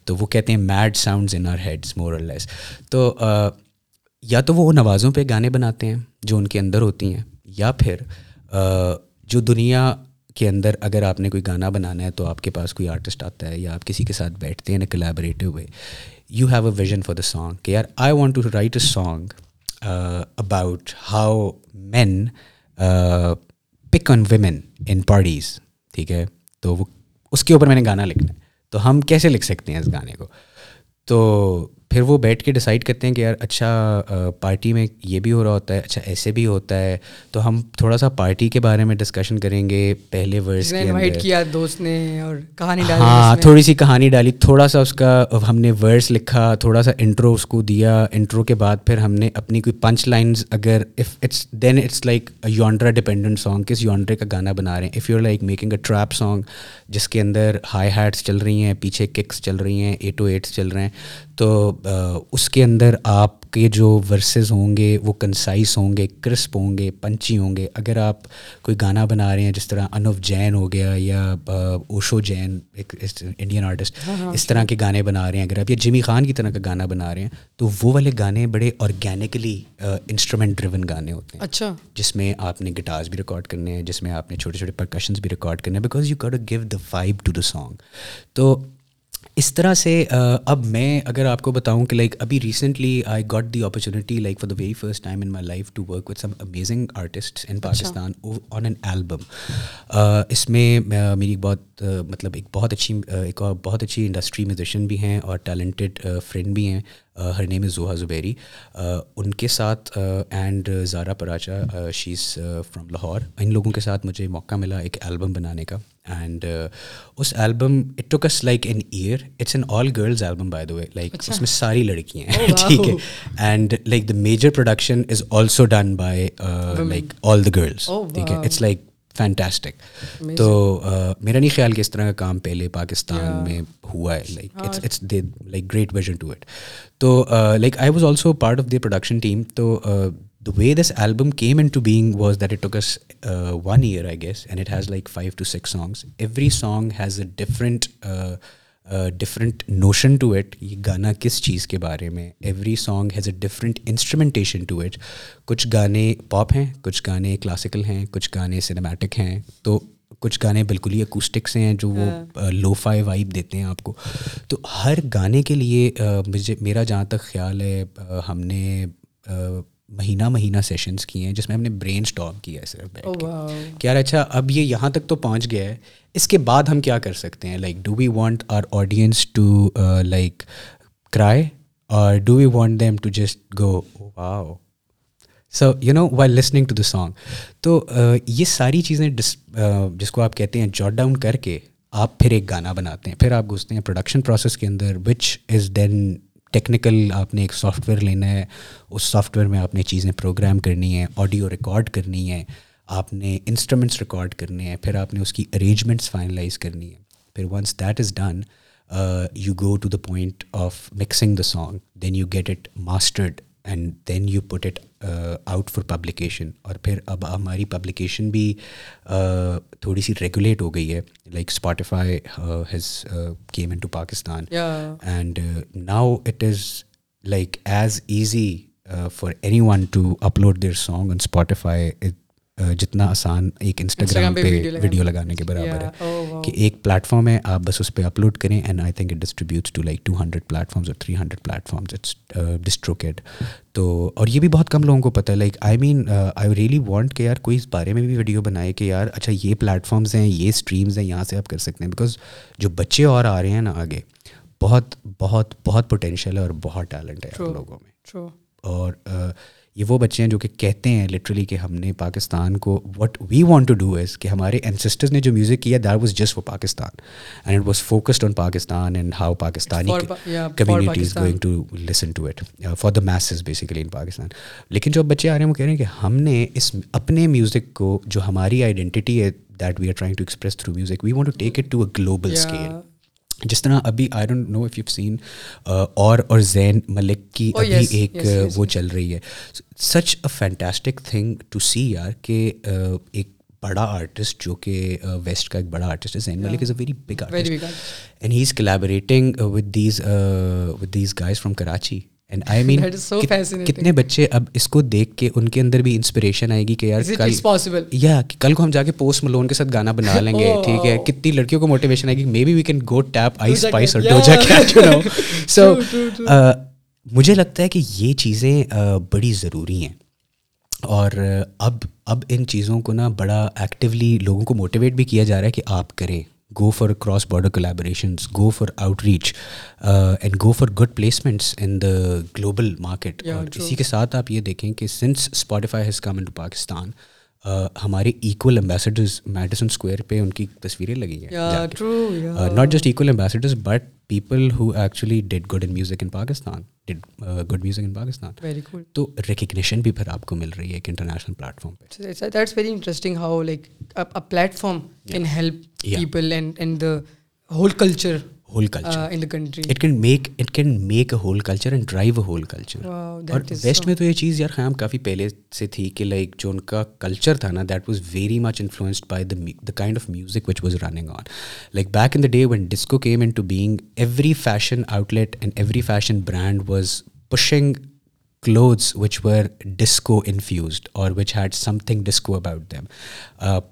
تو وہ کہتے ہیں mid sounds in our heads more less تو یا تو وہ ان آوازوں پہ گانے بناتے ہیں جو ان کے اندر ہوتی ہیں، یا پھر جو دنیا کے اندر اگر آپ نے کوئی گانا بنانا ہے تو آپ کے پاس کوئی آرٹسٹ آتا ہے یا آپ کسی کے ساتھ بیٹھتے ہیں نا collaborative way you have a vision for the song کہ یار I want to write a song about how men pick on women in parties ٹھیک ہے تو وہ اس کے اوپر میں نے گانا لکھنا ہے تو ہم کیسے لکھ سکتے ہیں اس گانے کو تو پھر وہ بیٹھ کے ڈیسائڈ کرتے ہیں کہ یار اچھا پارٹی میں یہ بھی ہو رہا ہوتا ہے اچھا ایسے بھی ہوتا ہے۔ تو ہم تھوڑا سا پارٹی کے بارے میں ڈسکشن کریں گے پہلے ورس کیا دوست نے اور کہانی ڈالی ہاں تھوڑی سی کہانی ڈالی تھوڑا سا اس کا ہم نے ورس لکھا تھوڑا سا انٹرو اس کو دیا۔ انٹرو کے بعد پھر ہم نے اپنی کوئی پنچ لائنز اگر if it's then it's like یونڈرا dependent song کس یونڈرے کا گانا بنا رہے ہیں۔ If you like making a trap song جس کے اندر ہائی ہیٹس چل رہی ہیں پیچھے ککس چل رہی ہیں ایٹ او ایٹس چل رہے ہیں۔ تو اس کے اندر آپ کے جو ورسز ہوں گے وہ کنسائز ہوں گے کرسپ ہوں گے پنچی ہوں گے۔ اگر آپ کوئی گانا بنا رہے ہیں جس طرح انوف جین ہو گیا یا اوشو جین ایک انڈین آرٹسٹ ہاں، ہاں، اس طرح کے گانے بنا رہے ہیں۔ اگر آپ یا جمی خان کی طرح کا گانا بنا رہے ہیں تو وہ والے گانے بڑے آرگینکلی انسٹرومنٹ ڈریون گانے ہوتے ہیں۔ اچھا۔ جس میں آپ نے گٹارز بھی ریکارڈ کرنے ہیں جس میں آپ نے چھوٹے چھوٹے پرکشنز بھی ریکارڈ کرنے ہیں۔ Because you got give the vibe to the song تو اس طرح سے اب میں اگر آپ کو بتاؤں کہ لائک ابھی recently I got the opportunity like for the very first time in my life to work with some amazing artist in Pakistan on an album اس میں میری بہت مطلب ایک بہت اچھی ایک اور بہت اچھی انڈسٹری میوزیشین بھی ہیں اور ٹیلنٹڈ فرینڈ بھی ہیں her name is Zoha Zubairi ان کے ساتھ and Zara Paracha she's from Lahore ان لوگوں کے ساتھ مجھے موقع ملا ایک البم بنانے کا۔ And us album it takes like an year it's an all girls album by the way like اس میں ساری لڑکیاں ہیں ٹھیک ہے and like the major production is also done by like all the girls ٹھیک ہے اٹس لائک فینٹاسٹک تو میرا نہیں خیال کہ اس طرح کا کام پہلے پاکستان میں ہوا ہے like it's like great version to it تو like I was also part of the production team تو the way this album came into being was that it took one year I guess and it has like five to six songs every song has a different different notion to it یہ گانا کس چیز کے بارے میں every song has a different instrumentation to it کچھ گانے پاپ ہیں کچھ گانے کلاسیکل ہیں کچھ گانے سنیمیٹک ہیں تو کچھ گانے بالکل ہی اکوسٹک سے ہیں جو وہ لو فائی وائب دیتے ہیں آپ کو تو ہر گانے کے لیے مجھے میرا جہاں تک خیال ہے ہم نے مہینہ مہینہ سیشنس کیے ہیں جس میں ہم نے برین اسٹاپ کیا ہے صرف بیٹھ کے۔ کہ یار اچھا اب یہ یہاں تک تو پہنچ گیا ہے اس کے بعد ہم کیا کر سکتے ہیں؟ Like do we want our audience to like cry اور do we want them to just go wow so you know why listening to the song تو یہ ساری چیزیں جس کو آپ کہتے ہیں جاٹ ڈاؤن کر کے آپ پھر ایک گانا بناتے ہیں۔ پھر آپ گھستے ہیں پروڈکشن پروسیس کے اندر وچ از دین ٹیکنیکل آپ نے ایک سافٹ ویئر لینا ہے، اس سافٹ ویئر میں آپ نے چیزیں پروگرام کرنی ہیں آڈیو ریکارڈ کرنی ہے آپ نے انسٹرومنٹس ریکارڈ کرنے ہیں، پھر آپ نے اس کی ارینجمنٹس فائنلائز کرنی ہے پھر once that is done you go to the point of mixing the song then you get it mastered and then you put it out for publication اور پھر اب ہماری پبلیکیشن بھی تھوڑی سی ریگولیٹ ہو گئی ہے. Like Spotify has came into Pakistan and now it is like as easy for anyone to upload their song on Spotify جتنا آسان ایک انسٹاگرام پہ ویڈیو لگانے کے برابر ہے oh, کہ ایک پلیٹ فارم ہے آپ بس اس پہ اپلوڈ کریں and I think it distributes to like two hundred platforms اور three hundred platforms it's DistroKid تو اور یہ بھی بہت کم لوگوں کو پتہ ہے۔ Like I mean I really want کہ یار کوئی اس بارے میں بھی ویڈیو بنائے کہ یار اچھا یہ پلیٹ فارمز ہیں یہ اسٹریمز ہیں یہاں سے آپ کر سکتے ہیں۔ بیکاز جو بچے اور آ رہے ہیں نا آگے بہت بہت بہت پوٹینشیل ہے اور بہت ٹیلنٹ ہے لوگوں میں۔ اور یہ وہ بچے ہیں جو کہ کہتے ہیں لٹرلی کہ ہم نے پاکستان کو what we want to do is کہ ہمارے انسسٹرز نے جو میوزک کیا that was just for Pakistan and it was focused on Pakistan and how Pakistani communities going to listen to it for the masses basically in Pakistan لیکن جو بچے آ رہے ہیں وہ کہہ رہے ہیں کہ ہم نے اس اپنے میوزک کو جو ہماری آئیڈینٹی ہے that we are trying to express through music we want to take it to a global scale جس طرح ابھی I don't know if you seen اور اور زین ملک کی oh, ابھی ایک وہ چل رہی ہے. Such a fantastic thing to see یار کہ ایک بڑا آرٹسٹ جو کہ ویسٹ کا ایک بڑا آرٹسٹ ہے Zayn Malik is a very big artist and he is collaborating with these with these guys from Karachi and I mean کتنے بچے اب اس کو دیکھ کے ان کے اندر بھی انسپریشن آئے گی کہ یار کل یا کل کو ہم جا کے پوسٹ ملون کے ساتھ گانا بنا لیں گے ٹھیک ہے کتنی لڑکیوں کو موٹیویشن آئے گی maybe we can go tap Ice Spice اور ڈوجا کیٹ یو نو سو مجھے لگتا ہے کہ یہ چیزیں بڑی ضروری ہیں اور اب اب ان چیزوں کو نا بڑا ایکٹیولی لوگوں کو موٹیویٹ بھی کیا جا رہا ہے کہ آپ کریں go for cross border collaborations go for outreach and go for good placements in the global market اور اسی کے ساتھ آپ یہ دیکھیں کہ since Spotify has come into Pakistan ہمارے ایکول امبیسڈرز میڈیسن اسکوائر پہ ان کی تصویریں لگی ہیں۔ Not just equal ambassadors but people who actually did good in music in Pakistan did good music in Pakistan تو ریکگنیشن بھی پھر آپ کو مل رہی ہے ایک انٹرنیشنل پلیٹ فارم پہ that's very interesting how like platform can help people and and the whole culture whole culture in the country it can make it can make a whole culture and drive a whole culture اور ویسٹ میں تو یہ چیز یار خیام کافی پہلے سے تھی کہ لائک جو ان کا کلچر تھا نا that was very much influenced by the the kind of music which was running on like back in the day when disco came into being every fashion outlet and every fashion brand was pushing clothes which were disco infused or which had something disco about them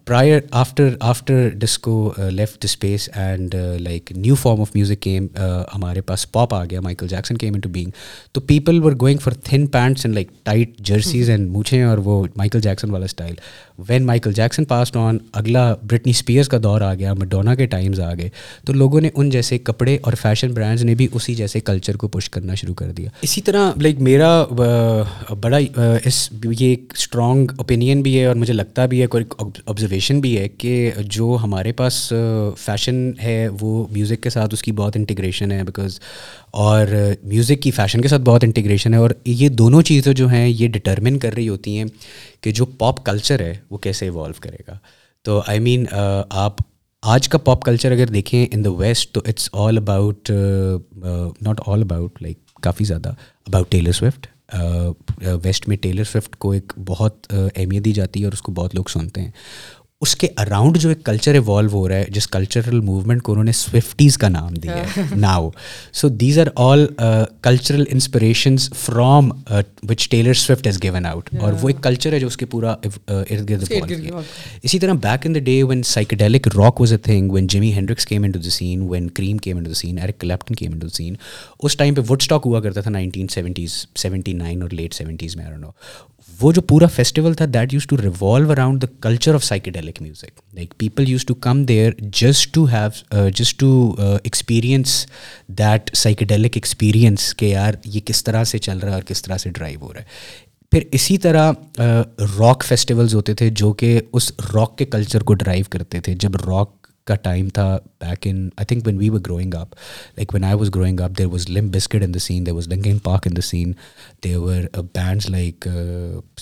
prior after after disco left space and like new form of music came ہمارے پاس پاپ آ گیا Michael Jackson came into being تو people were going for thin pants and like tight jerseys and موچھیں اور وہ مائیکل جیکسن والا style when Michael Jackson passed on اگلا برٹنی اسپیئرس کا دور آ گیا مڈونا کے ٹائمز آ گئے تو لوگوں نے ان جیسے کپڑے اور فیشن برانڈز نے بھی اسی جیسے کلچر کو پش کرنا شروع کر دیا اسی طرح لائک میرا بڑا اس یہ ایک اسٹرانگ اوپینین بھی ہے اور مجھے لگتا بھی ہے، کوئی آبزرویشن بھی ہے کہ جو ہمارے پاس فیشن ہے وہ میوزک کے ساتھ اس کی بہت انٹیگریشن ہے بیکاز اور میوزک کی فیشن کے ساتھ بہت انٹیگریشن ہے اور یہ دونوں چیزیں جو ہیں یہ ڈٹرمن کر رہی ہوتی ہیں کہ جو پاپ کلچر ہے وہ کیسے ایوالو کرے گا۔ تو آئی مین آپ آج کا پاپ کلچر اگر دیکھیں ان دا ویسٹ تو it's all about not all about like کافی زیادہ اباؤٹ ٹیلر سوئفٹ ویسٹ میں ٹیلر سوئفٹ کو ایک بہت اہمیت دی جاتی ہے اور اس کو بہت لوگ سنتے ہیں۔ اس کے اراؤنڈ جو ایک کلچر ایوالو ہو رہا ہے جس کلچرل موومنٹ کو انہوں نے سوئفٹیز کا نام دیا ہے now so these are all cultural inspirations from which Taylor Swift has given out اور وہ ایک کلچر ہے جو اس کے پورا ارد گرد اسی طرح back in the day when psychedelic rock was a thing when Jimi Hendrix came into the scene when Cream came into the scene Eric Clapton came into the scene us time پہ وڈ اسٹاک ہوا کرتا تھا نائنٹین سیونٹیز سیونٹی نائن اور لیٹ سیونٹیز میں نو وہ جو پورا فیسٹیول تھا that used to revolve around the culture of psychedelic music like people used to come there just to have just to experience that psychedelic experience کہ یار یہ کس طرح سے چل رہا ہے اور کس طرح سے ڈرائیو ہو رہا ہے پھر اسی طرح راک فیسٹیولز ہوتے تھے، جو کہ اس راک کے کلچر کو ڈرائیو کرتے تھے. جب راک کا ٹائم تھا back in I think when we were growing up like when I was growing up there was Limp Bizkit in the scene there was Linkin Park in the scene were bands like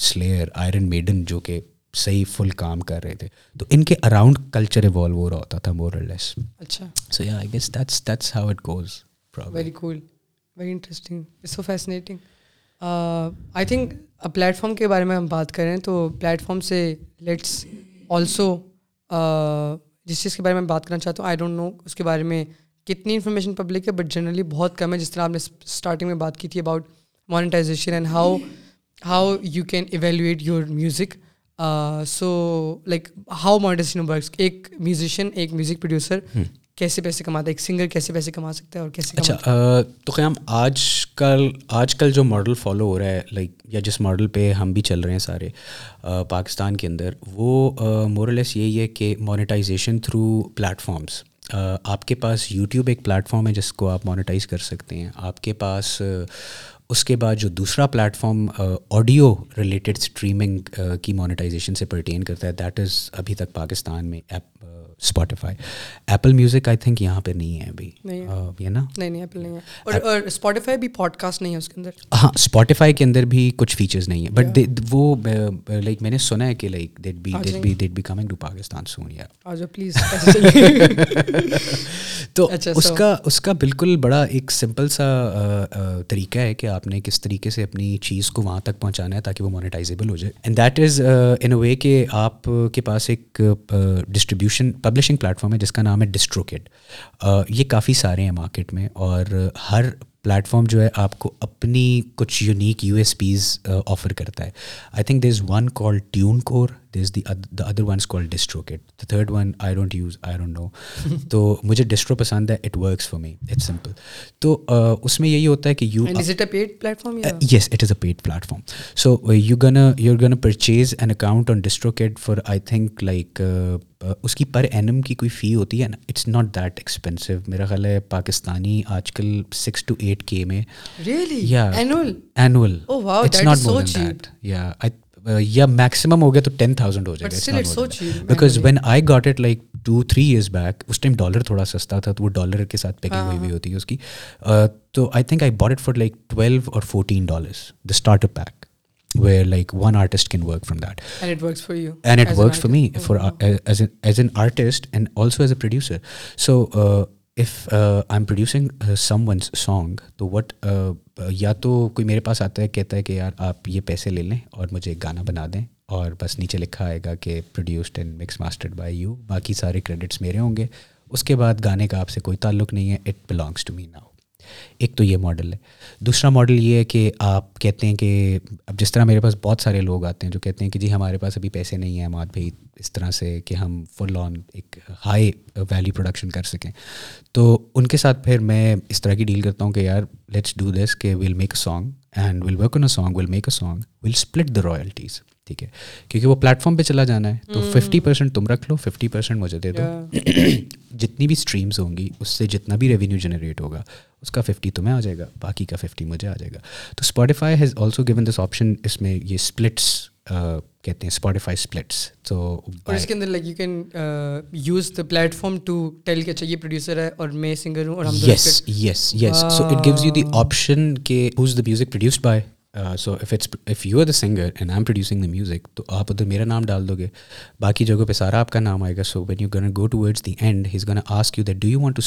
Slayer Iron Maiden جو کہ صحیح فل کام کر رہے تھے تو ان کے اراؤنڈ کلچر ایوالو ہو رہا ہوتا تھا مور لیس اچھا so yeah I guess that's that's how it goes very cool very interesting so fascinating I think platform کے بارے میں ہم بات کریں تو پلیٹ فارم سے لیٹس آلسو جس چیز کے بارے میں بات کرنا چاہتا ہوں آئی ڈونٹ نو اس کے بارے میں کتنی انفارمیشن پبلک ہے بٹ جنرلی بہت کم ہے، جس طرح آپ نے اسٹارٹنگ میں بات کی تھی about monetisation and how how you can evaluate your music so like how monetisation works ایک میوزیشین ایک میوزک پروڈیوسر کیسے پیسے کماتا ہے ایک سنگر کیسے پیسے کما سکتا ہے اور کیسے اچھا تو قیام آج کل آج کل جو ماڈل فالو ہو رہا ہے لائک یا جس ماڈل پہ ہم بھی چل رہے ہیں سارے پاکستان کے اندر وہ مورلیس یہی ہے کہ مانیٹائزیشن تھرو پلیٹفارمس آپ کے پاس یوٹیوب ایک پلیٹفارم ہے جس کو آپ مانیٹائز کر سکتے ہیں۔ آپ کے پاس اس کے بعد جو دوسرا پلیٹفارم آڈیو ریلیٹڈ اسٹریمنگ کی مانیٹائزیشن سے پرٹین کرتا ہے دیٹ از ابھی تک پاکستان میں app Spotify Apple Music I think یہاں پہ نہیں ہے ابھی. یہ نا؟ نہیں نہیں ایپل نہیں ہے. اور اسپوٹیفائی بھی پوڈ کاسٹ نہیں ہے اس کے اندر. ہاں اسپوٹیفائی کے اندر بھی کچھ فیچرز نہیں ہیں. بٹ وہ لائک میں نے سنا ہے کہ like that be that be that be coming to Pakistan soon یا پلیز تو اس کا اس کا بالکل بڑا ایک سمپل سا طریقہ ہے کہ آپ نے کس طریقے سے اپنی چیز کو وہاں تک پہنچانا ہے تاکہ وہ مانیٹائزیبل ہو جائے. And that is in a way کہ آپ کے پاس ایک ڈسٹریبیوشن پبلشنگ پلیٹفارم ہے جس کا نام ہے ڈسٹروکٹ یہ کافی سارے ہیں مارکیٹ میں اور ہر پلیٹفارم جو ہے آپ کو اپنی کچھ unique U S Ps offer کرتا ہے۔ I think there is one called TuneCore is the the other one is called DistroKid the third one I don't use I don't know تو مجھے ڈسٹرو پسند ہے it works for me it simple تو اس میں یہی ہوتا ہے کہ you yes it is a paid platform so you gonna you gonna purchase an account on DistroKid for I think like اس کی پر اینم کی کوئی فی ہوتی ہے نا اٹس ناٹ دیٹ ایکسپینسو میرا خیال ہے پاکستانی آج کل سکس ٹو ایٹ کے میں یا یا میکسیمم ہو گیا تو ٹین تھاؤزینڈ ہو جائے گا because when I got it like two three years back us time dollar تھوڑا سستا تھا تو وہ ڈالر کے ساتھ پیکنگ ہوئی ہوئی ہوتی ہے اس کی۔ تو I think I bought it for like twelve or fourteen dollars the start up pack where like one artist can work from that and it works for me for as an artist and also as a producer so if I am producing some ones song تو وٹ uh, uh, یا تو کوئی میرے پاس آتا ہے، کہتا ہے کہ یار آپ یہ پیسے لے لیں اور مجھے ایک گانا بنا دیں اور بس نیچے لکھا آئے گا کہ produced and mixed mastered by you باقی سارے کریڈٹس میرے ہوں گے، اس کے بعد گانے کا آپ سے کوئی تعلق نہیں ہے it belongs to me now ایک تو یہ ماڈل ہے۔ دوسرا ماڈل یہ ہے کہ آپ کہتے ہیں کہ اب جس طرح میرے پاس بہت سارے لوگ آتے ہیں جو کہتے ہیں کہ جی ہمارے پاس ابھی پیسے نہیں ہیں مات بھائی اس طرح سے کہ ہم فل آن ایک ہائی ویلی پروڈکشن کر سکیں۔ تو ان کے ساتھ پھر میں اس طرح کی ڈیل کرتا ہوں کہ یار لیٹس ڈو دس کہ we'll make a song and we'll work on a song we'll make a song we'll split the royalties ٹھیک ہے؟ کیونکہ وہ پلیٹ فارم پہ چلا جانا ہے۔ تو ففٹی پرسینٹ تم رکھ لو ففٹی پرسینٹ مجھے دے دو۔ جتنی بھی اسٹریمس ہوں گی اس سے جتنا بھی ریونیو جنریٹ ہوگا اس کا ففٹی تمہیں آ جائے گا باقی کا ففٹی مجھے آ جائے گا۔ تو Spotify has also given this option اس میں یہ اسپلٹس کہتے ہیں اسپوٹیفائی اسپلٹس تو اس کے اندر like you can use the platform to tell کہ اچھا یہ پروڈیوسر ہے اور میں سنگر ہوں اور ہم yes yes yes so it gives you the option کہ who's the music produced by so if it's if you are the singer and I am producing the music تو آپ ادھر میرا نام ڈال دو گے۔ باقی جگہوں پہ سارا آپ کا نام آئے گا۔ So when you gonna go to words the end has gonna ask you that do you want to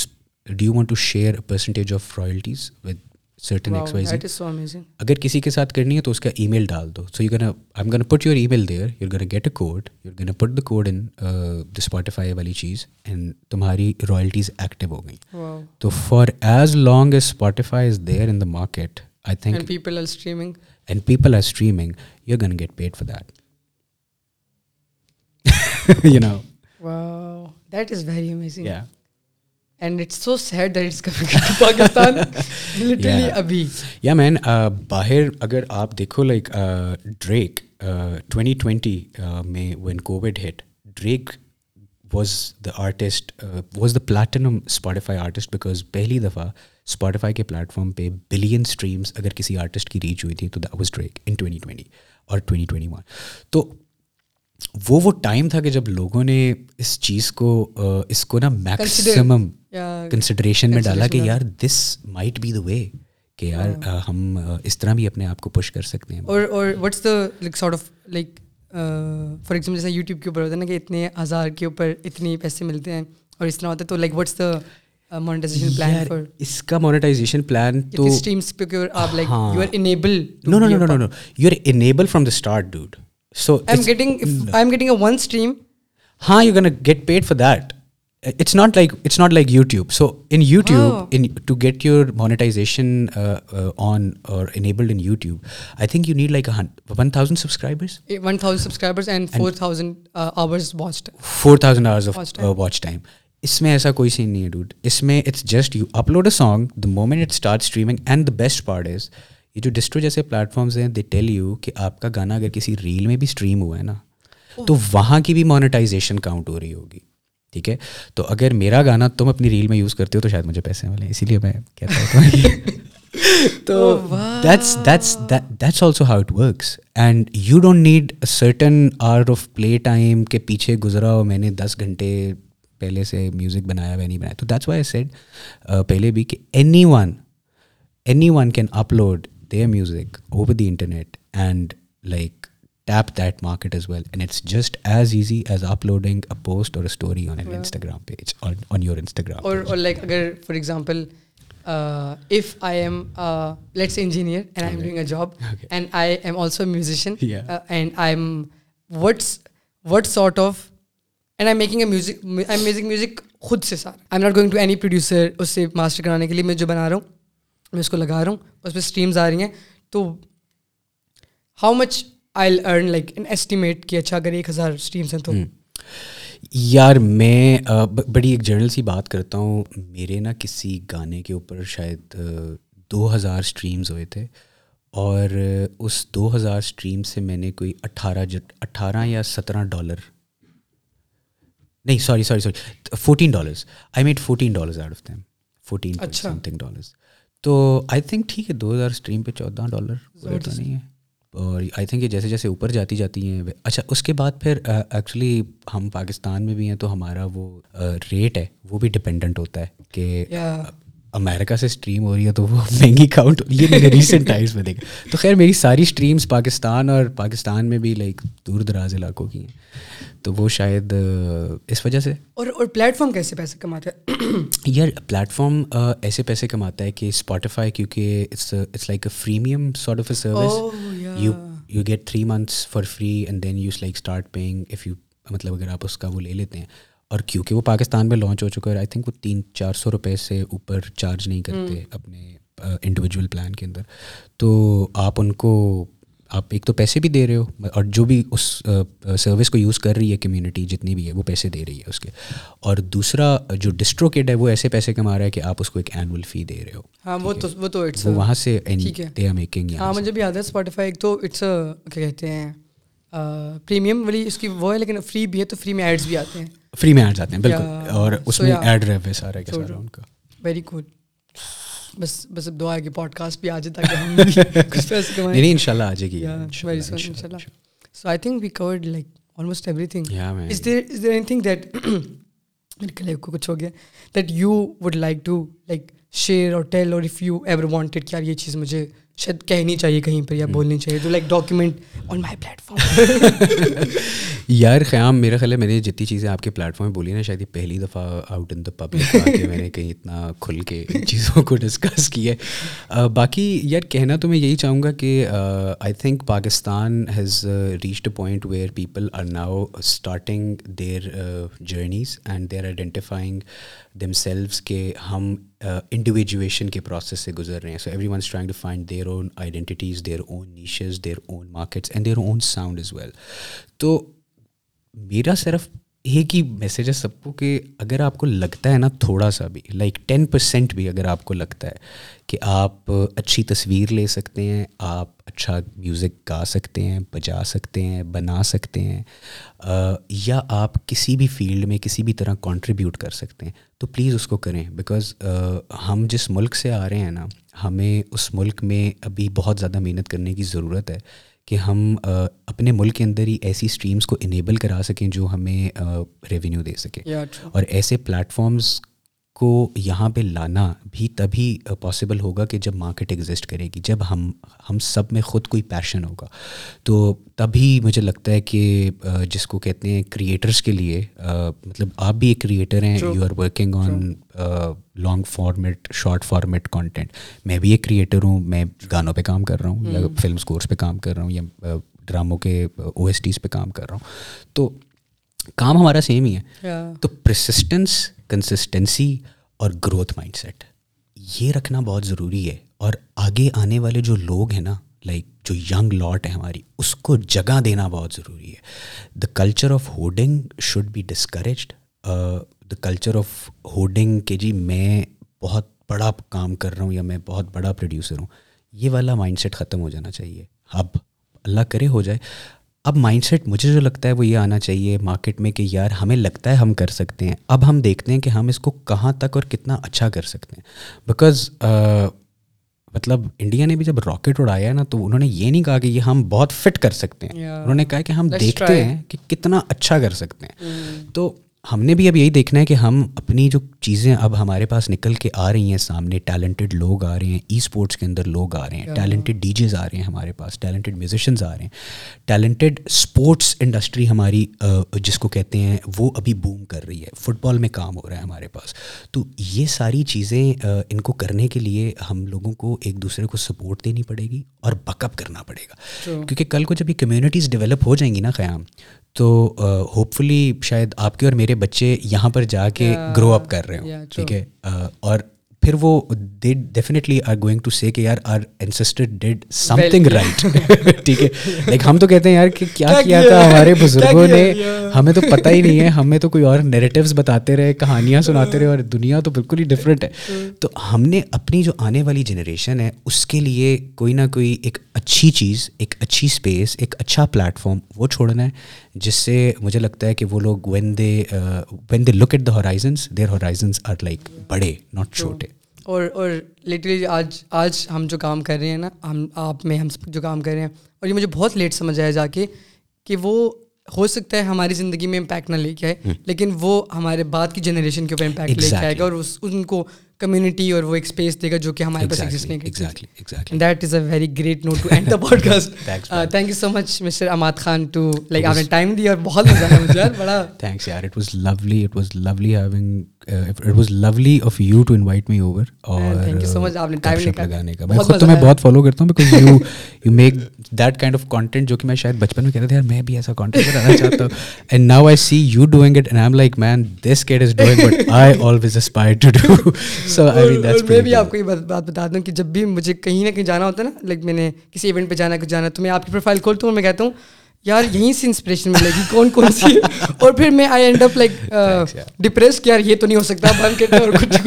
do you want to share percentage of royalties with certain X Y اگر کسی کے ساتھ کرنی ہے تو اس کا ای میل ڈال دو. So you gonna I am gonna put your email there you gonna get a code you gonna put the code in the Spotify والی چیز اینڈ تمہاری رائلٹیز ایکٹیو ہو گئیں تو for as long as Spotify is there in the market I think people are streaming and people are streaming you gonna get paid for that you know that is very amazing and it's so sad that it's coming to Pakistan literally ابھی یا مین باہر اگر آپ دیکھو لائک ڈریک ٹوینٹی ٹوینٹی میں when covid hit Drake was the artist was the platinum Spotify artist because پہلی دفعہ اسپوٹیفائی کے پلیٹ فارم پہ بلین اسٹریمس اگر کسی آرٹسٹ کی ریچ ہوئی تھی تو that was Drake in twenty twenty اور ٹوینٹی ٹوینٹی ون تو وہ وہ ٹائم تھا کہ جب لوگوں نے اس چیز کو اس کو نا میکسیمم کنسیڈریشن میں ڈالا کہ یار دس مائٹ بی دا وے کہ یار ہم اس طرح بھی اپنے آپ کو پش کر سکتے ہیں۔ اور اور what's the like sort of like for example جیسے یوٹیوب کے اوپر ہوتا ہے نا کہ اتنے ہزار کے اوپر اتنے پیسے ملتے ہیں اور اس طرح ہوتا ہے تو like what's the monetization plan for اس کا مونیٹائزیشن پلان تو اسٹریمس پہ آپ like you are enable no no no no you are enable from the start dude so getting one stream ہاں you gonna get paid for that it's not like it's not like YouTube so in YouTube in to get your monetization on or enabled in YouTube I think you need like one thousand subscribers one thousand subscribers and four thousand watch four thousand of watch time اس میں ایسا کوئی سین نہیں ہے ڈوڈ اس میں it's just you upload a song the moment it start streaming and the best part is یہ جو ڈسٹرو جیسے پلیٹ فارمز ہیں دے ٹیل یو کہ آپ کا گانا اگر کسی ریل میں بھی اسٹریم ہوا ہے نا تو وہاں کی بھی مانیٹائزیشن کاؤنٹ ہو رہی ہوگی ٹھیک ہے؟ تو اگر میرا گانا تم اپنی ریل میں یوز کرتے ہو تو شاید مجھے پیسے ملیں اسی لیے میں کہتا ہوں تو that's that's that's also how it works and you don't need certain hours of play time کے پیچھے گزرا ہو میں نے دس گھنٹے پہلے سے میوزک بنایا ہوا نہیں بنایا۔ تو دیٹس وائی سیڈ پہلے بھی کہ anyone anyone can upload music over the internet and like tap that market as well and it's just as easy as uploading a post or a story on an instagram page or on your instagram or, or like agar for example uh, if i am uh, let's say engineer and i'm doing a job Okay. and i am also a musician Yeah. uh, and i'm what's what sort of and i'm making a music i'm making music خود سے سارا I am not going to any producer اس سے ماسٹر کرانے کے لیے میں جو بنا رہا ہوں میں اس کو لگا رہا ہوں اس پہ اسٹریمز آ رہی ہیں۔ تو how much I earn like in estimate کہ اچھا اگر ایک ہزار اسٹریمس ہیں تو؟ یار میں بڑی ایک جرنل سی بات کرتا ہوں۔ میرے نا کسی گانے کے اوپر شاید دو ہزار اسٹریمز ہوئے تھے اور اس دو ہزار اسٹریم سے میں نے کوئی اٹھارہ اٹھارہ یا سترہ ڈالر نہیں sorry sorry sorry fourteen dollars I made fourteen dollars out of them fourteen something dollars تو آئی تھنک ٹھیک ہے دو ہزار اسٹریم پہ چودہ ڈالر نہیں ہے۔ اور آئی تھنک یہ جیسے جیسے اوپر جاتی جاتی ہیں اچھا اس کے بعد پھر ایکچولی ہم پاکستان میں بھی ہیں تو ہمارا وہ ریٹ ہے وہ بھی ڈپینڈنٹ ہوتا ہے کہ امیرکا سے اسٹریم ہو رہی ہے تو وہ مہنگی کاؤنٹ یہ میں نے ریسنٹ ٹائمس میں دیکھا۔ تو خیر میری ساری اسٹریمس پاکستان اور پاکستان میں بھی لائک دور دراز علاقوں کی ہیں۔ تو وہ شاید اس وجہ سے۔ اور اور پلیٹ فارم کیسے پیسے کماتا ہے یار پلیٹ فارم ایسے پیسے کماتا ہے کہ اسپوٹیفائی کیونکہ it's like a freemium sort of a service you you get three months for free and then you like start paying if you مطلب اگر آپ اس کا وہ لے لیتے ہیں۔ اور کیونکہ وہ پاکستان میں لانچ ہو چکا ہے آئی تھنک وہ تین چار سو روپے سے اوپر چارج نہیں کرتے اپنے انڈیویجول پلان کے اندر۔ تو آپ ان کو آپ ایک تو پیسے بھی دے رہے ہو اور جو بھی اس سروس کو یوز کر رہی ہے کمیونٹی جتنی بھی ہے وہ پیسے دے رہی ہے اس کے۔ اور دوسرا جو ڈسٹرو کڈ ہے وہ ایسے پیسے کما رہا ہے کہ آپ اس کو ایک اینول فی دے رہے ہو۔ ہاں وہ تو وہ تو وہ وہاں سے میکنگ ہاں مجھے بھی یاد ہے اسپوٹیفائی ایک تو اٹس کیا کہتے ہیں؟ پریمیم والی اس کی وہ ہے لیکن فری بھی ہے تو فری میں ایڈس بھی آتے ہیں۔ فری میں ایڈس آتے ہیں بالکل۔ اور اس میں ایڈ رہے سارا ان کا۔ ویری گڈ بس بس اب دعا ہے کہ پوڈ کاسٹ بھی آ جائے تاکہ ہم کچھ پیسے کمائیں۔ نہیں ان شاء اللہ آ جائے گی۔ So I think we covered like almost everything is there is there anything that میرے کلے کو کچھ ہو گیا that you would like to like share or tell or if you ever wanted کہ یار یہ چیز مجھے شاید کہنی چاہیے کہیں پر یا بولنی چاہیے تو like document on my platform یار قیام میرا خیال ہے میں نے جتنی چیزیں آپ کے پلیٹ فارم میں بولی نا شاید پہلی دفعہ آؤٹ ان دا پبلک میں نے کہیں اتنا کھل کے ان چیزوں کو ڈسکس کیا ہے۔ باقی یار کہنا تو میں یہی چاہوں گا کہ I think Pakistan has reached a point where people are now starting their journeys and they are identifying themselves کہ ہم انڈیویجویشن کے پروسیس سے گزر رہے ہیں۔ So everyone is trying to find their their own identities their own niches their own markets and their own sound as well تو میرا صرف ایک ہی میسیج ہے سب کو کہ اگر آپ کو لگتا ہے نا تھوڑا سا بھی لائک ٹین پرسینٹ بھی اگر آپ کو لگتا ہے کہ آپ اچھی تصویر لے سکتے ہیں، آپ اچھا میوزک گا سکتے ہیں، بجا سکتے ہیں، بنا سکتے ہیں یا آپ کسی بھی فیلڈ میں کسی بھی طرح کنٹریبیوٹ کر سکتے ہیں، تو پلیز اس کو کریں۔ بیکاز ہم جس ملک سے آ رہے ہیں نا، ہمیں اس ملک میں ابھی بہت زیادہ محنت کرنے کی ضرورت ہے۔ کہ ہم اپنے ملک کے اندر ہی ایسی اسٹریمس کو انیبل کرا سکیں جو ہمیں ریونیو دے سکیں۔ اور ایسے پلیٹفارمس کو یہاں پہ لانا بھی تبھی پاسبل ہوگا کہ جب مارکیٹ ایگزسٹ کرے گی جب ہم ہم سب میں خود کوئی پیشن ہوگا۔ تو تبھی مجھے لگتا ہے کہ جس کو کہتے ہیں کریٹرس کے لیے مطلب آپ بھی ایک کریٹر ہیں you are working on long format short format content میں بھی ایک کریٹر ہوں میں گانوں پہ کام کر رہا ہوں یا فلم اسکورس پہ کام کر رہا ہوں یا ڈراموں کے او ایس ٹیز پہ کام کر رہا ہوں۔ تو کام ہمارا سیم ہی ہے۔ تو پرسسٹنس کنسسٹنسی اور گروتھ مائنڈ سیٹ یہ رکھنا بہت ضروری ہے اور آگے آنے والے جو لوگ ہیں نا لائک جو ینگ لاٹ ہے ہماری، اس کو جگہ دینا بہت ضروری ہے۔ The culture of hoarding should be discouraged the culture of hoarding کہ جی میں بہت بڑا کام کر رہا ہوں یا میں بہت بڑا پروڈیوسر ہوں، یہ والا مائنڈ سیٹ ختم ہو جانا چاہیے۔ اب اللہ کرے ہو جائے۔ اب مائنڈ سیٹ مجھے جو لگتا ہے وہ یہ آنا چاہیے مارکیٹ میں کہ یار ہمیں لگتا ہے ہم کر سکتے ہیں۔ اب ہم دیکھتے ہیں کہ ہم اس کو کہاں تک اور کتنا اچھا کر سکتے ہیں۔ بیکاز مطلب انڈیا نے بھی جب راکٹ اڑایا ہے نا تو انہوں نے یہ نہیں کہا کہ یہ ہم بہت فٹ کر سکتے ہیں۔ انہوں نے کہا کہ ہم دیکھتے ہیں کہ کتنا اچھا کر سکتے ہیں۔ Mm. تو ہم نے بھی اب یہی دیکھنا ہے کہ ہم اپنی جو چیزیں اب ہمارے پاس نکل کے آ رہی ہیں سامنے ٹیلنٹڈ لوگ آ رہے ہیں ای اسپورٹس کے اندر لوگ آ رہے ہیں ٹیلنٹڈ ڈی جیز آ رہے ہیں ہمارے پاس ٹیلنٹڈ میوزیشنز آ رہے ہیں۔ ٹیلنٹڈ اسپورٹس انڈسٹری ہماری جس کو کہتے ہیں وہ ابھی بوم کر رہی ہے۔ فٹ بال میں کام ہو رہا ہے ہمارے پاس۔ تو یہ ساری چیزیں ان کو کرنے کے لیے ہم لوگوں کو ایک دوسرے کو سپورٹ دینی پڑے گی اور بک اپ کرنا پڑے گا۔ کیونکہ کل کو جب یہ کمیونٹیز ڈیولپ ہو جائیں گی نا قیام تو ہوپ فلی شاید آپ کے اور میرے بچے یہاں پر جا کے گرو اپ کر رہے ہوں ٹھیک ہے؟ اور پھر وہ they definitely are going to say کہ یار our ancestor did something right ٹھیک ہے؟ لائک ہم تو کہتے ہیں یار کہ کیا کیا تھا ہمارے بزرگوں نے ہمیں تو پتہ ہی نہیں ہے ہمیں تو کوئی اور نیریٹیوز بتاتے رہے کہانیاں سناتے رہے اور دنیا تو بالکل ہی ڈفرینٹ ہے۔ تو ہم نے اپنی جو آنے والی جنریشن ہے اس کے لیے کوئی نہ کوئی ایک اچھی چیز ایک اچھی اسپیس ایک اچھا پلیٹفارم وہ چھوڑنا ہے۔ جس سے مجھے لگتا ہے کہ وہ لوگ when they when they look at the horizons their horizons are like بڑے ناٹ چھوٹے. اور اور لٹرلی آج آج ہم جو کام کر رہے ہیں نا ہم آپ میں ہم جو کام کر رہے ہیں اور یہ مجھے بہت لیٹ سمجھ آیا جا کے کہ وہ ہو سکتا ہے ہماری زندگی میں امپیکٹ نہ لے کے آئے لیکن وہ ہمارے بعد کی جنریشن کے اوپر امپیکٹ لے کے آئے گا اور اس ان کو کمیونٹی اور وہ ایک اسپیس دے گا جو کہ ہمارے پاس ایگزسٹ نہیں that is a very great note to end the podcast thank you so much Mister Imad Khan to like آپ نے ٹائم دیا اور بہت مزہ آیا مجھے بڑا تھینکس یار it was lovely it was lovely having it was lovely of you to invite me over اور لگانے کا. میں خود تمہیں بہت فالو کرتا ہوں because you you make that kind of content جو کہ میں شاید بچپن میں کہتا تھا یار میں بھی ایسا کانٹینٹ بنانا چاہتا ہوں. And now I see you doing it and I am like man this cat is doing but I always aspire to do so I mean that's میں بھی آپ کو یہ بات بتا دوں کہ جب بھی مجھے کہیں نہ کہیں جانا ہوتا ہے نا لائک میں نے کسی ایونٹ پہ جانا کچھ جانا تو میں آپ کی پروفائل کھولتا ہوں میں کہتا ہوں یار یہیں سے انسپریشن ملے گی کون کون سی؟ اور پھر میں I end up like depress کہ یار یہ تو نہیں ہو سکتا بند کرتے اور کچھ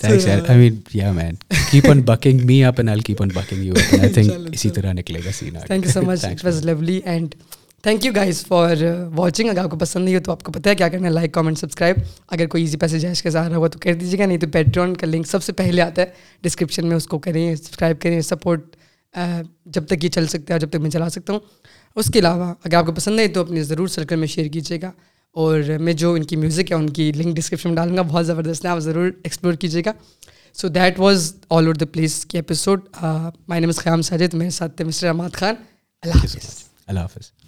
تھینکس یار آئی مین یا man keep on backing me up and I keep on backing you I think اسی طرح نکلے گا scene thank you so much it was lovely and thank you guys for watching اگر آپ کو پسند نہیں ہو تو آپ کو پتہ ہے کیا کرنا ہے لائک کامنٹ سبسکرائب اگر کوئی ایزی پیسے جائز کا سہارا ہوا تو کر دیجیے گا نہیں تو پیٹرون کا لنک سب سے پہلے آتا ہے۔ ڈسکرپشن میں اس کو کریں سبسکرائب کریں سپورٹ جب تک یہ چل سکتا ہے جب تک میں چلا سکتا ہوں۔ اس کے علاوہ اگر آپ کو پسند ہے تو اپنے ضرور سرکل میں شیئر کیجیے گا اور میں جو ان کی میوزک ہے ان کی لنک ڈسکرپشن میں ڈالوں گا بہت زبردست ہے آپ ضرور ایکسپلور کیجیے گا۔ So that was all over the place کی episode my name is Khayyam Sajid میرے ساتھ تھے مسٹر احمد خان۔ اللہ حافظ۔ اللہ حافظ۔